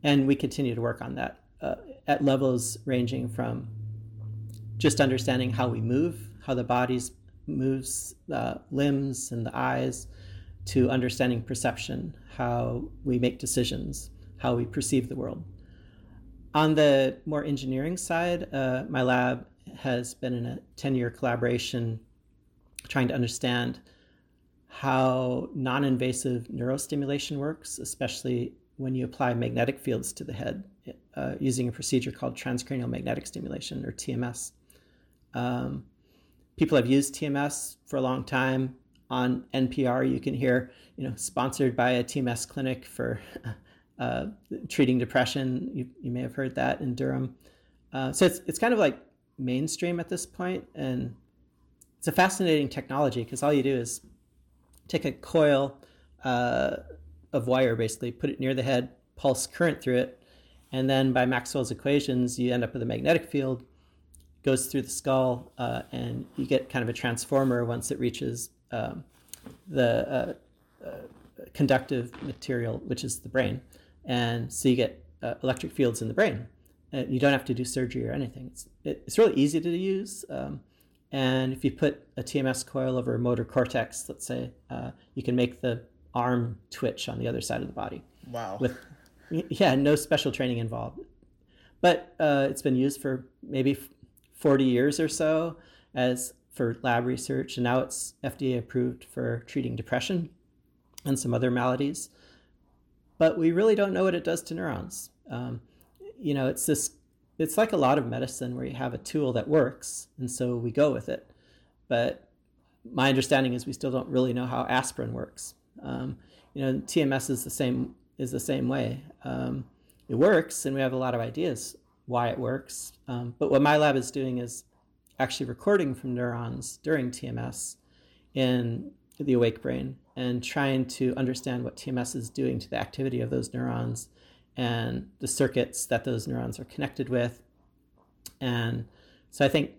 and we continue to work on that uh, at levels ranging from just understanding how we move, how the body's moves the limbs and the eyes to understanding perception, how we make decisions, how we perceive the world. On the more engineering side, uh, my lab has been in a 10 year collaboration trying to understand how non invasive neurostimulation works, especially when you apply magnetic fields to the head uh, using a procedure called transcranial magnetic stimulation or TMS. Um, people have used TMS for a long time. On NPR, you can hear, you know, sponsored by a TMS clinic for uh, treating depression. You, you may have heard that in Durham. Uh, so it's, it's kind of like mainstream at this point, and it's a fascinating technology because all you do is take a coil uh, of wire, basically, put it near the head, pulse current through it, And then by Maxwell's equations, you end up with a magnetic field, goes through the skull, uh, and you get kind of a transformer once it reaches um, the uh, uh, conductive material, which is the brain. And so you get uh, electric fields in the brain. And you don't have to do surgery or anything. It's, it, it's really easy to use. Um, and if you put a TMS coil over a motor cortex, let's say, uh, you can make the arm twitch on the other side of the body. Wow. With yeah, no special training involved. But uh, it's been used for maybe 40 years or so as for lab research, and now it's FDA approved for treating depression and some other maladies. But we really don't know what it does to neurons. Um, you know, it's this. It's like a lot of medicine where you have a tool that works, and so we go with it. But my understanding is we still don't really know how aspirin works. Um, you know, TMS is the same is the same way. Um, it works, and we have a lot of ideas why it works. Um, but what my lab is doing is actually recording from neurons during TMS in the awake brain and trying to understand what TMS is doing to the activity of those neurons and the circuits that those neurons are connected with. And so I think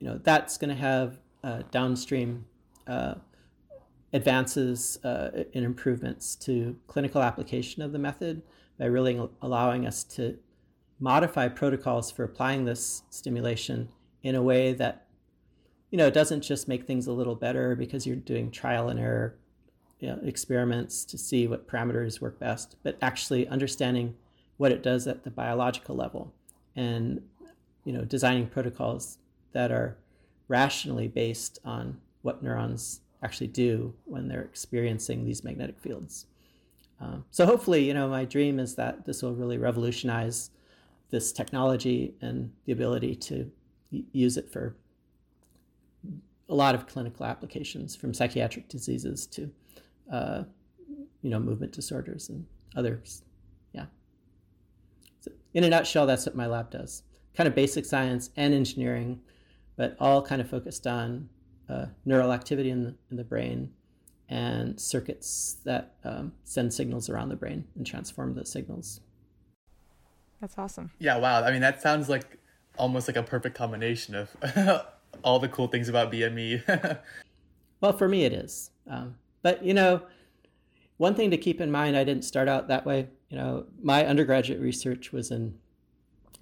you know that's going to have uh, downstream uh, advances uh, in improvements to clinical application of the method by really allowing us to modify protocols for applying this stimulation in a way that you know it doesn't just make things a little better because you're doing trial and error you know, experiments to see what parameters work best but actually understanding what it does at the biological level and you know designing protocols that are rationally based on what neurons actually do when they're experiencing these magnetic fields. Um, so hopefully, you know, my dream is that this will really revolutionize this technology and the ability to use it for a lot of clinical applications, from psychiatric diseases to, uh, you know, movement disorders and others. Yeah. So in a nutshell, that's what my lab does. Kind of basic science and engineering, but all kind of focused on uh, neural activity in the, in the brain and circuits that um, send signals around the brain and transform those signals. That's awesome. Yeah, wow. I mean, that sounds like almost like a perfect combination of all the cool things about BME. well, for me, it is. Um, but, you know, one thing to keep in mind, I didn't start out that way. You know, my undergraduate research was in,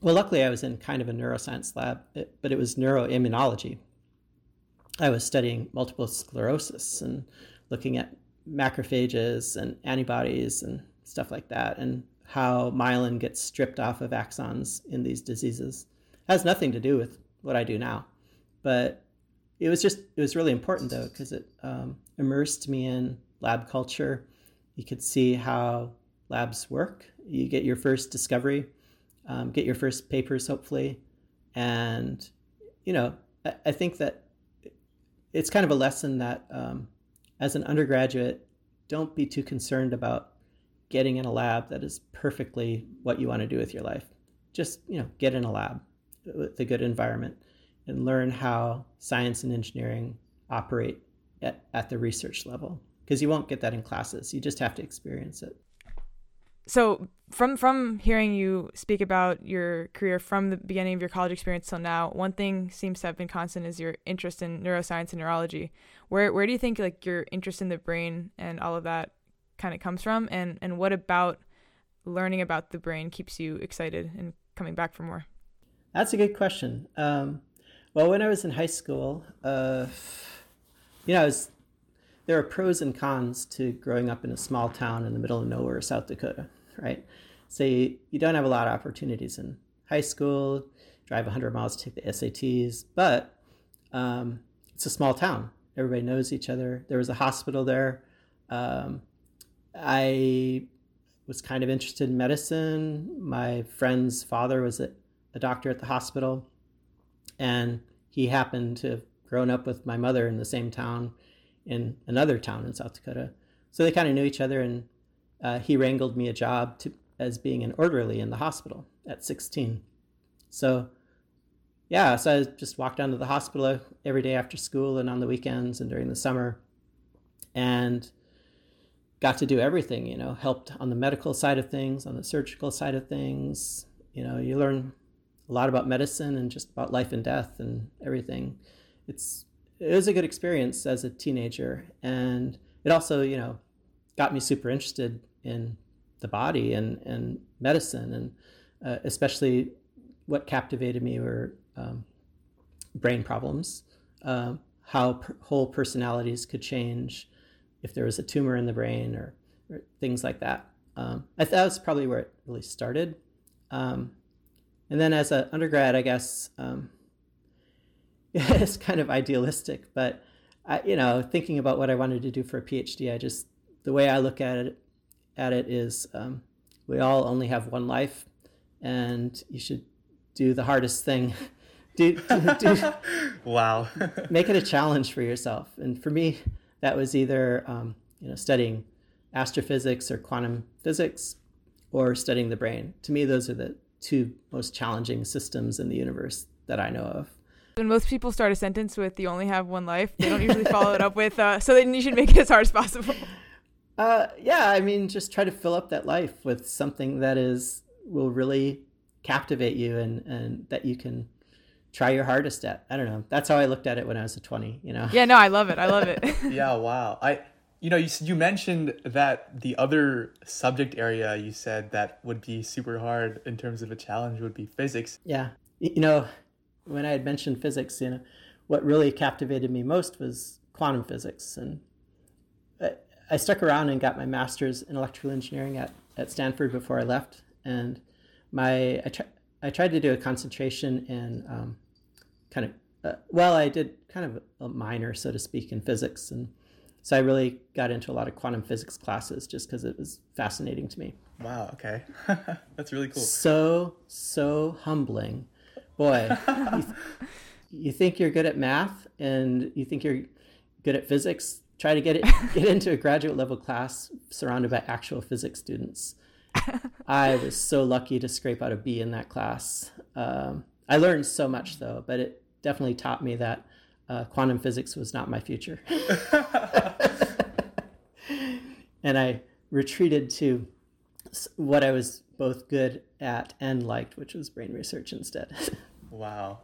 well, luckily I was in kind of a neuroscience lab, but it was neuroimmunology, I was studying multiple sclerosis and looking at macrophages and antibodies and stuff like that, and how myelin gets stripped off of axons in these diseases. It has nothing to do with what I do now, but it was just it was really important though because it um, immersed me in lab culture. You could see how labs work. You get your first discovery, um, get your first papers hopefully, and you know I, I think that it's kind of a lesson that um, as an undergraduate, don't be too concerned about getting in a lab that is perfectly what you want to do with your life. Just you know, get in a lab uh, with a good environment and learn how science and engineering operate at, at the research level because you won't get that in classes. You just have to experience it so from from hearing you speak about your career from the beginning of your college experience till now, one thing seems to have been constant is your interest in neuroscience and neurology. Where where do you think like your interest in the brain and all of that kind of comes from, and and what about learning about the brain keeps you excited and coming back for more? That's a good question. Um, well, when I was in high school, uh, you know, was there are pros and cons to growing up in a small town in the middle of nowhere, South Dakota, right? So you, you don't have a lot of opportunities in high school, drive 100 miles to take the SATs, but um, it's a small town. Everybody knows each other. There was a hospital there. Um, I was kind of interested in medicine. My friend's father was a, a doctor at the hospital, and he happened to have grown up with my mother in the same town in another town in South Dakota. So they kind of knew each other, and uh, he wrangled me a job to, as being an orderly in the hospital at 16. So, yeah, so I just walked down to the hospital every day after school and on the weekends and during the summer, and got to do everything. You know, helped on the medical side of things, on the surgical side of things, you know, you learn a lot about medicine and just about life and death and everything. It's it was a good experience as a teenager, and it also, you know, got me super interested in the body and and medicine, and uh, especially what captivated me were um, brain problems, uh, how per- whole personalities could change if there was a tumor in the brain or, or things like that. Um, I that was probably where it really started. Um, and then as an undergrad, I guess um, it's kind of idealistic, but I, you know, thinking about what I wanted to do for a PhD, I just the way I look at it at it is um, we all only have one life, and you should do the hardest thing. do, do, do wow. make it a challenge for yourself. And for me, that was either um, you know studying astrophysics or quantum physics, or studying the brain. To me, those are the two most challenging systems in the universe that I know of. When most people start a sentence with "you only have one life," they don't usually follow it up with uh, "so then you should make it as hard as possible." Uh, yeah, I mean, just try to fill up that life with something that is will really captivate you and and that you can try your hardest at. I don't know. That's how I looked at it when I was a 20, you know. Yeah, no, I love it. I love it. yeah, wow. I you know, you you mentioned that the other subject area you said that would be super hard in terms of a challenge would be physics. Yeah. You know, when I had mentioned physics, you know, what really captivated me most was quantum physics and I, I stuck around and got my master's in electrical engineering at, at Stanford before I left and my I, tr- I tried to do a concentration in um, kind of uh, well I did kind of a minor so to speak in physics and so I really got into a lot of quantum physics classes just because it was fascinating to me. Wow. Okay, that's really cool. So so humbling, boy. you, th- you think you're good at math and you think you're good at physics. Try to get it get into a graduate level class surrounded by actual physics students. I was so lucky to scrape out a B in that class. Um, I learned so much though, but it definitely taught me that uh, quantum physics was not my future. and I retreated to what I was both good at and liked, which was brain research instead. wow.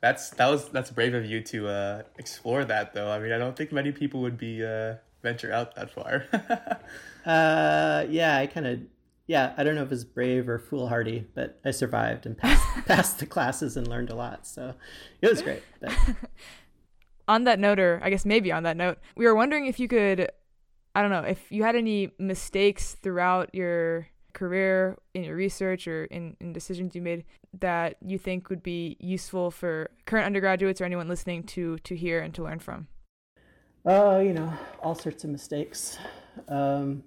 That's that was that's brave of you to uh, explore that though. I mean, I don't think many people would be uh, venture out that far. uh, yeah, I kind of yeah, I don't know if it's brave or foolhardy, but I survived and passed passed the classes and learned a lot. So it was great. But on that note, or I guess maybe on that note, we were wondering if you could, I don't know, if you had any mistakes throughout your career in your research or in, in decisions you made that you think would be useful for current undergraduates or anyone listening to to hear and to learn from. Oh, uh, you know, all sorts of mistakes. Um,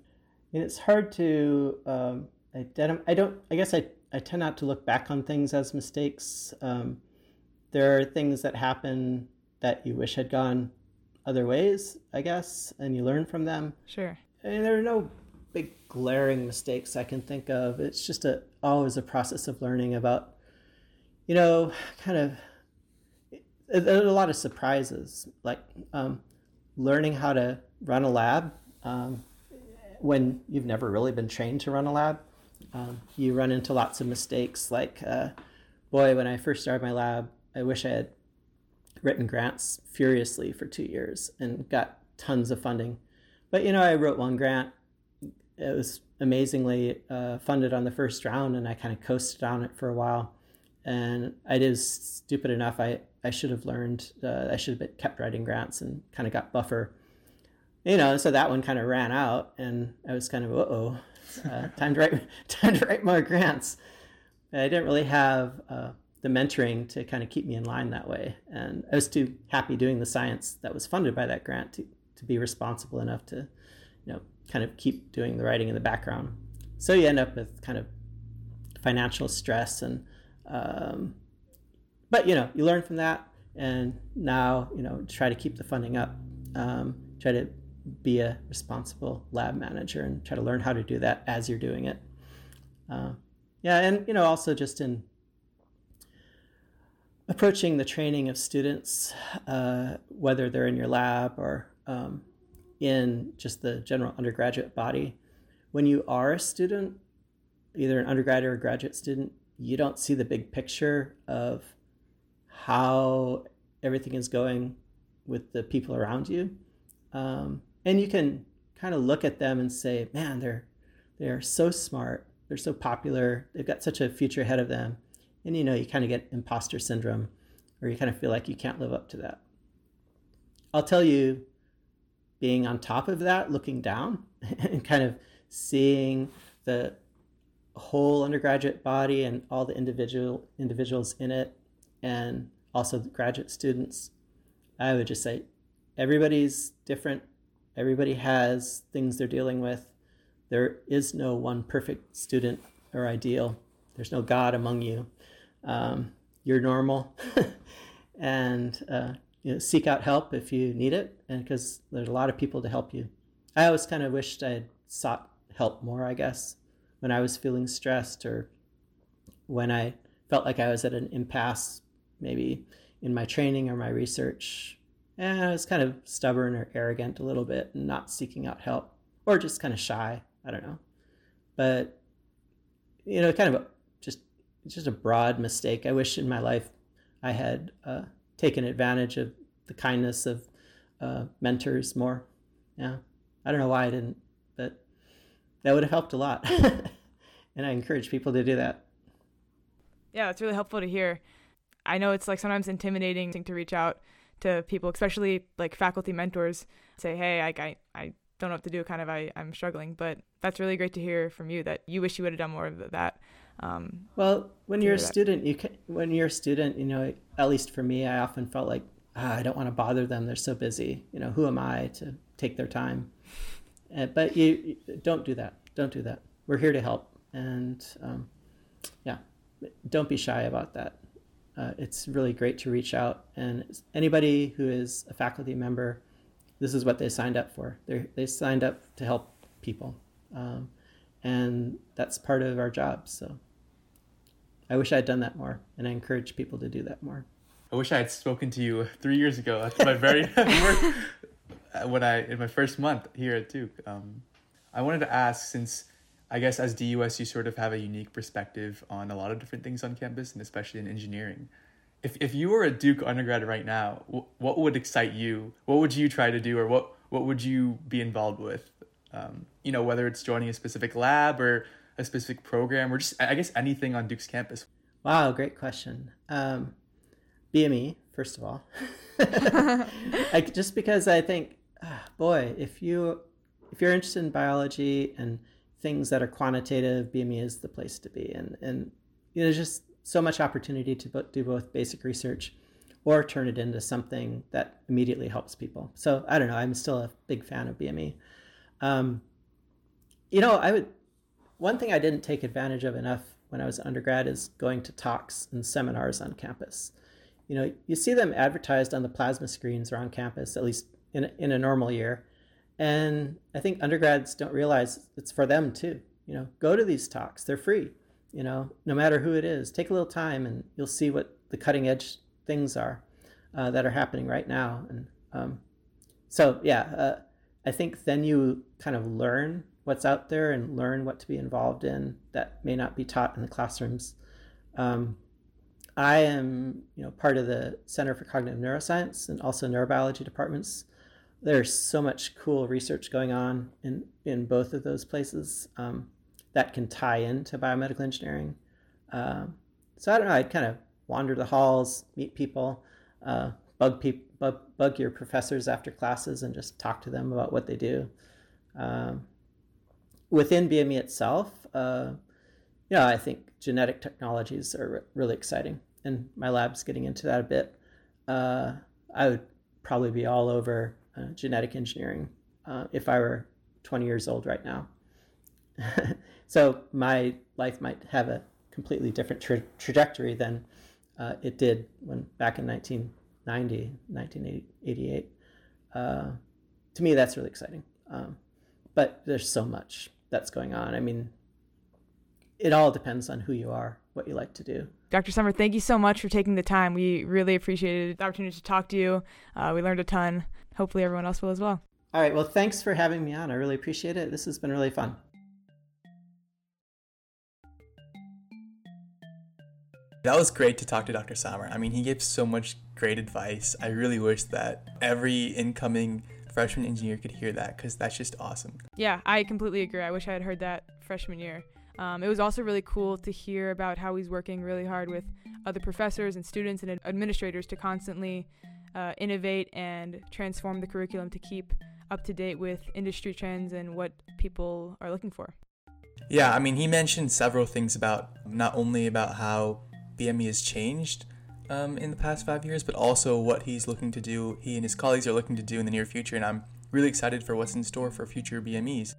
and it's hard to um, identify. I don't. I guess I I tend not to look back on things as mistakes. Um, there are things that happen that you wish had gone other ways, I guess, and you learn from them. Sure. And there are no big glaring mistakes I can think of. It's just a always a process of learning about, you know, kind of. Are a lot of surprises, like um, learning how to run a lab um, when you've never really been trained to run a lab. Um, you run into lots of mistakes. Like, uh, boy, when I first started my lab, I wish I had written grants furiously for two years and got tons of funding. But you know, I wrote one grant. It was amazingly uh, funded on the first round, and I kind of coasted on it for a while. And I was stupid enough. I I should have learned. Uh, I should have kept writing grants and kind of got buffer. You know, so that one kind of ran out, and I was kind of uh oh, uh, time to write time to write more grants. I didn't really have uh, the mentoring to kind of keep me in line that way. And I was too happy doing the science that was funded by that grant to, to be responsible enough to, you know, kind of keep doing the writing in the background. So you end up with kind of financial stress and, um, but you know, you learn from that and now, you know, try to keep the funding up, um, try to be a responsible lab manager and try to learn how to do that as you're doing it. Uh, yeah, and you know, also just in approaching the training of students, uh, whether they're in your lab or um, in just the general undergraduate body, when you are a student, either an undergraduate or graduate student, you don't see the big picture of how everything is going with the people around you. Um, and you can kind of look at them and say, man, they're they're so smart, they're so popular, they've got such a future ahead of them. And you know, you kind of get imposter syndrome, or you kind of feel like you can't live up to that. I'll tell you, being on top of that, looking down and kind of seeing the whole undergraduate body and all the individual individuals in it and also the graduate students i would just say everybody's different everybody has things they're dealing with. There is no one perfect student or ideal. There's no god among you. Um, you're normal. And uh, you know, seek out help if you need it and because there's a lot of people to help you. I always kind of wished i had sought help more i guess when I was feeling stressed or when I felt like I was at an impasse, maybe in my training or my research. And I was kind of stubborn or arrogant a little bit and not seeking out help or just kind of shy. I don't know. But, you know, kind of a, just, just a broad mistake. I wish in my life I had uh, taken advantage of the kindness of uh, mentors more. Yeah. I don't know why I didn't, but that would have helped a lot. and I encourage people to do that. Yeah, it's really helpful to hear. I know it's like sometimes intimidating to reach out to people, especially like faculty mentors, say, "Hey, I I, I don't know what to do. Kind of, I I'm struggling." But that's really great to hear from you that you wish you would have done more of that. Um, well, when you're a student, you can, when you're a student, you know, at least for me, I often felt like ah, I don't want to bother them. They're so busy. You know, who am I to take their time? Uh, but you, you don't do that. Don't do that. We're here to help, and um, yeah, don't be shy about that. Uh, it's really great to reach out, and anybody who is a faculty member, this is what they signed up for. They they signed up to help people, um, and that's part of our job. So, I wish I'd done that more, and I encourage people to do that more. I wish I had spoken to you three years ago. That's my very when I in my first month here at Duke. Um, I wanted to ask since I guess as DUS you sort of have a unique perspective on a lot of different things on campus and especially in engineering. If if you were a Duke undergrad right now, what would excite you? What would you try to do, or what what would you be involved with? Um, you know, whether it's joining a specific lab or a specific program, or just I guess anything on Duke's campus. Wow, great question. Um, BME, first of all. Just because I think ah, boy, if you if you're interested in biology and things that are quantitative, BME is the place to be. And and you know, there's just so much opportunity to do both basic research or turn it into something that immediately helps people. So I don't know. I'm still a big fan of BME. Um, you know, I would. One thing I didn't take advantage of enough when I was undergrad is going to talks and seminars on campus. You know, you see them advertised on the plasma screens around campus, at least in in a normal year. And I think undergrads don't realize it's for them too. You know, go to these talks; they're free. You know, no matter who it is, take a little time and you'll see what the cutting edge things are uh, that are happening right now. And um, so, yeah, uh, I think then you kind of learn what's out there and learn what to be involved in that may not be taught in the classrooms. Um, I am, you know, part of the Center for Cognitive Neuroscience and also neurobiology departments there's so much cool research going on in, in both of those places um, that can tie into biomedical engineering. Um, so I don't know, I'd kind of wander the halls, meet people, uh, bug, pe- bug, bug your professors after classes and just talk to them about what they do. Um, within BME itself, uh, you know, I think genetic technologies are re- really exciting, and my lab's getting into that a bit. Uh, I would probably be all over uh, genetic engineering uh, if I were 20 years old right now. so my life might have a completely different tra- trajectory than uh, it did when back in 1990, 1988. Uh, to me, that's really exciting. Um, but there's so much that's going on. I mean, it all depends on who you are, what you like to do. Dr. Sommer, thank you so much for taking the time. We really appreciated the opportunity to talk to you. Uh, we learned a ton hopefully everyone else will as well. All right. Well, thanks for having me on. I really appreciate it. This has been really fun. That was great to talk to Dr. Sommer. I mean, he gave so much great advice. I really wish that every incoming freshman engineer could hear that because that's just awesome. Yeah, I completely agree. I wish I had heard that freshman year. Um, it was also really cool to hear about how he's working really hard with other professors and students and administrators to constantly uh, innovate and transform the curriculum to keep up to date with industry trends and what people are looking for. Yeah, I mean, he mentioned several things about not only about how BME has changed um, in the past five years, but also what he's looking to do, he and his colleagues are looking to do in the near future. And I'm really excited for what's in store for future BMEs.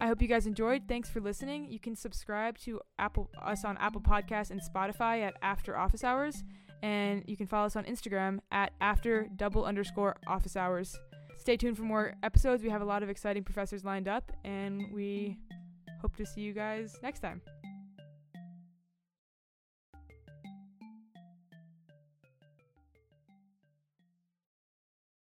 I hope you guys enjoyed. Thanks for listening. You can subscribe to Apple us on Apple Podcasts and Spotify at After Office Hours, and you can follow us on Instagram at After Double Underscore Office Hours. Stay tuned for more episodes. We have a lot of exciting professors lined up, and we hope to see you guys next time.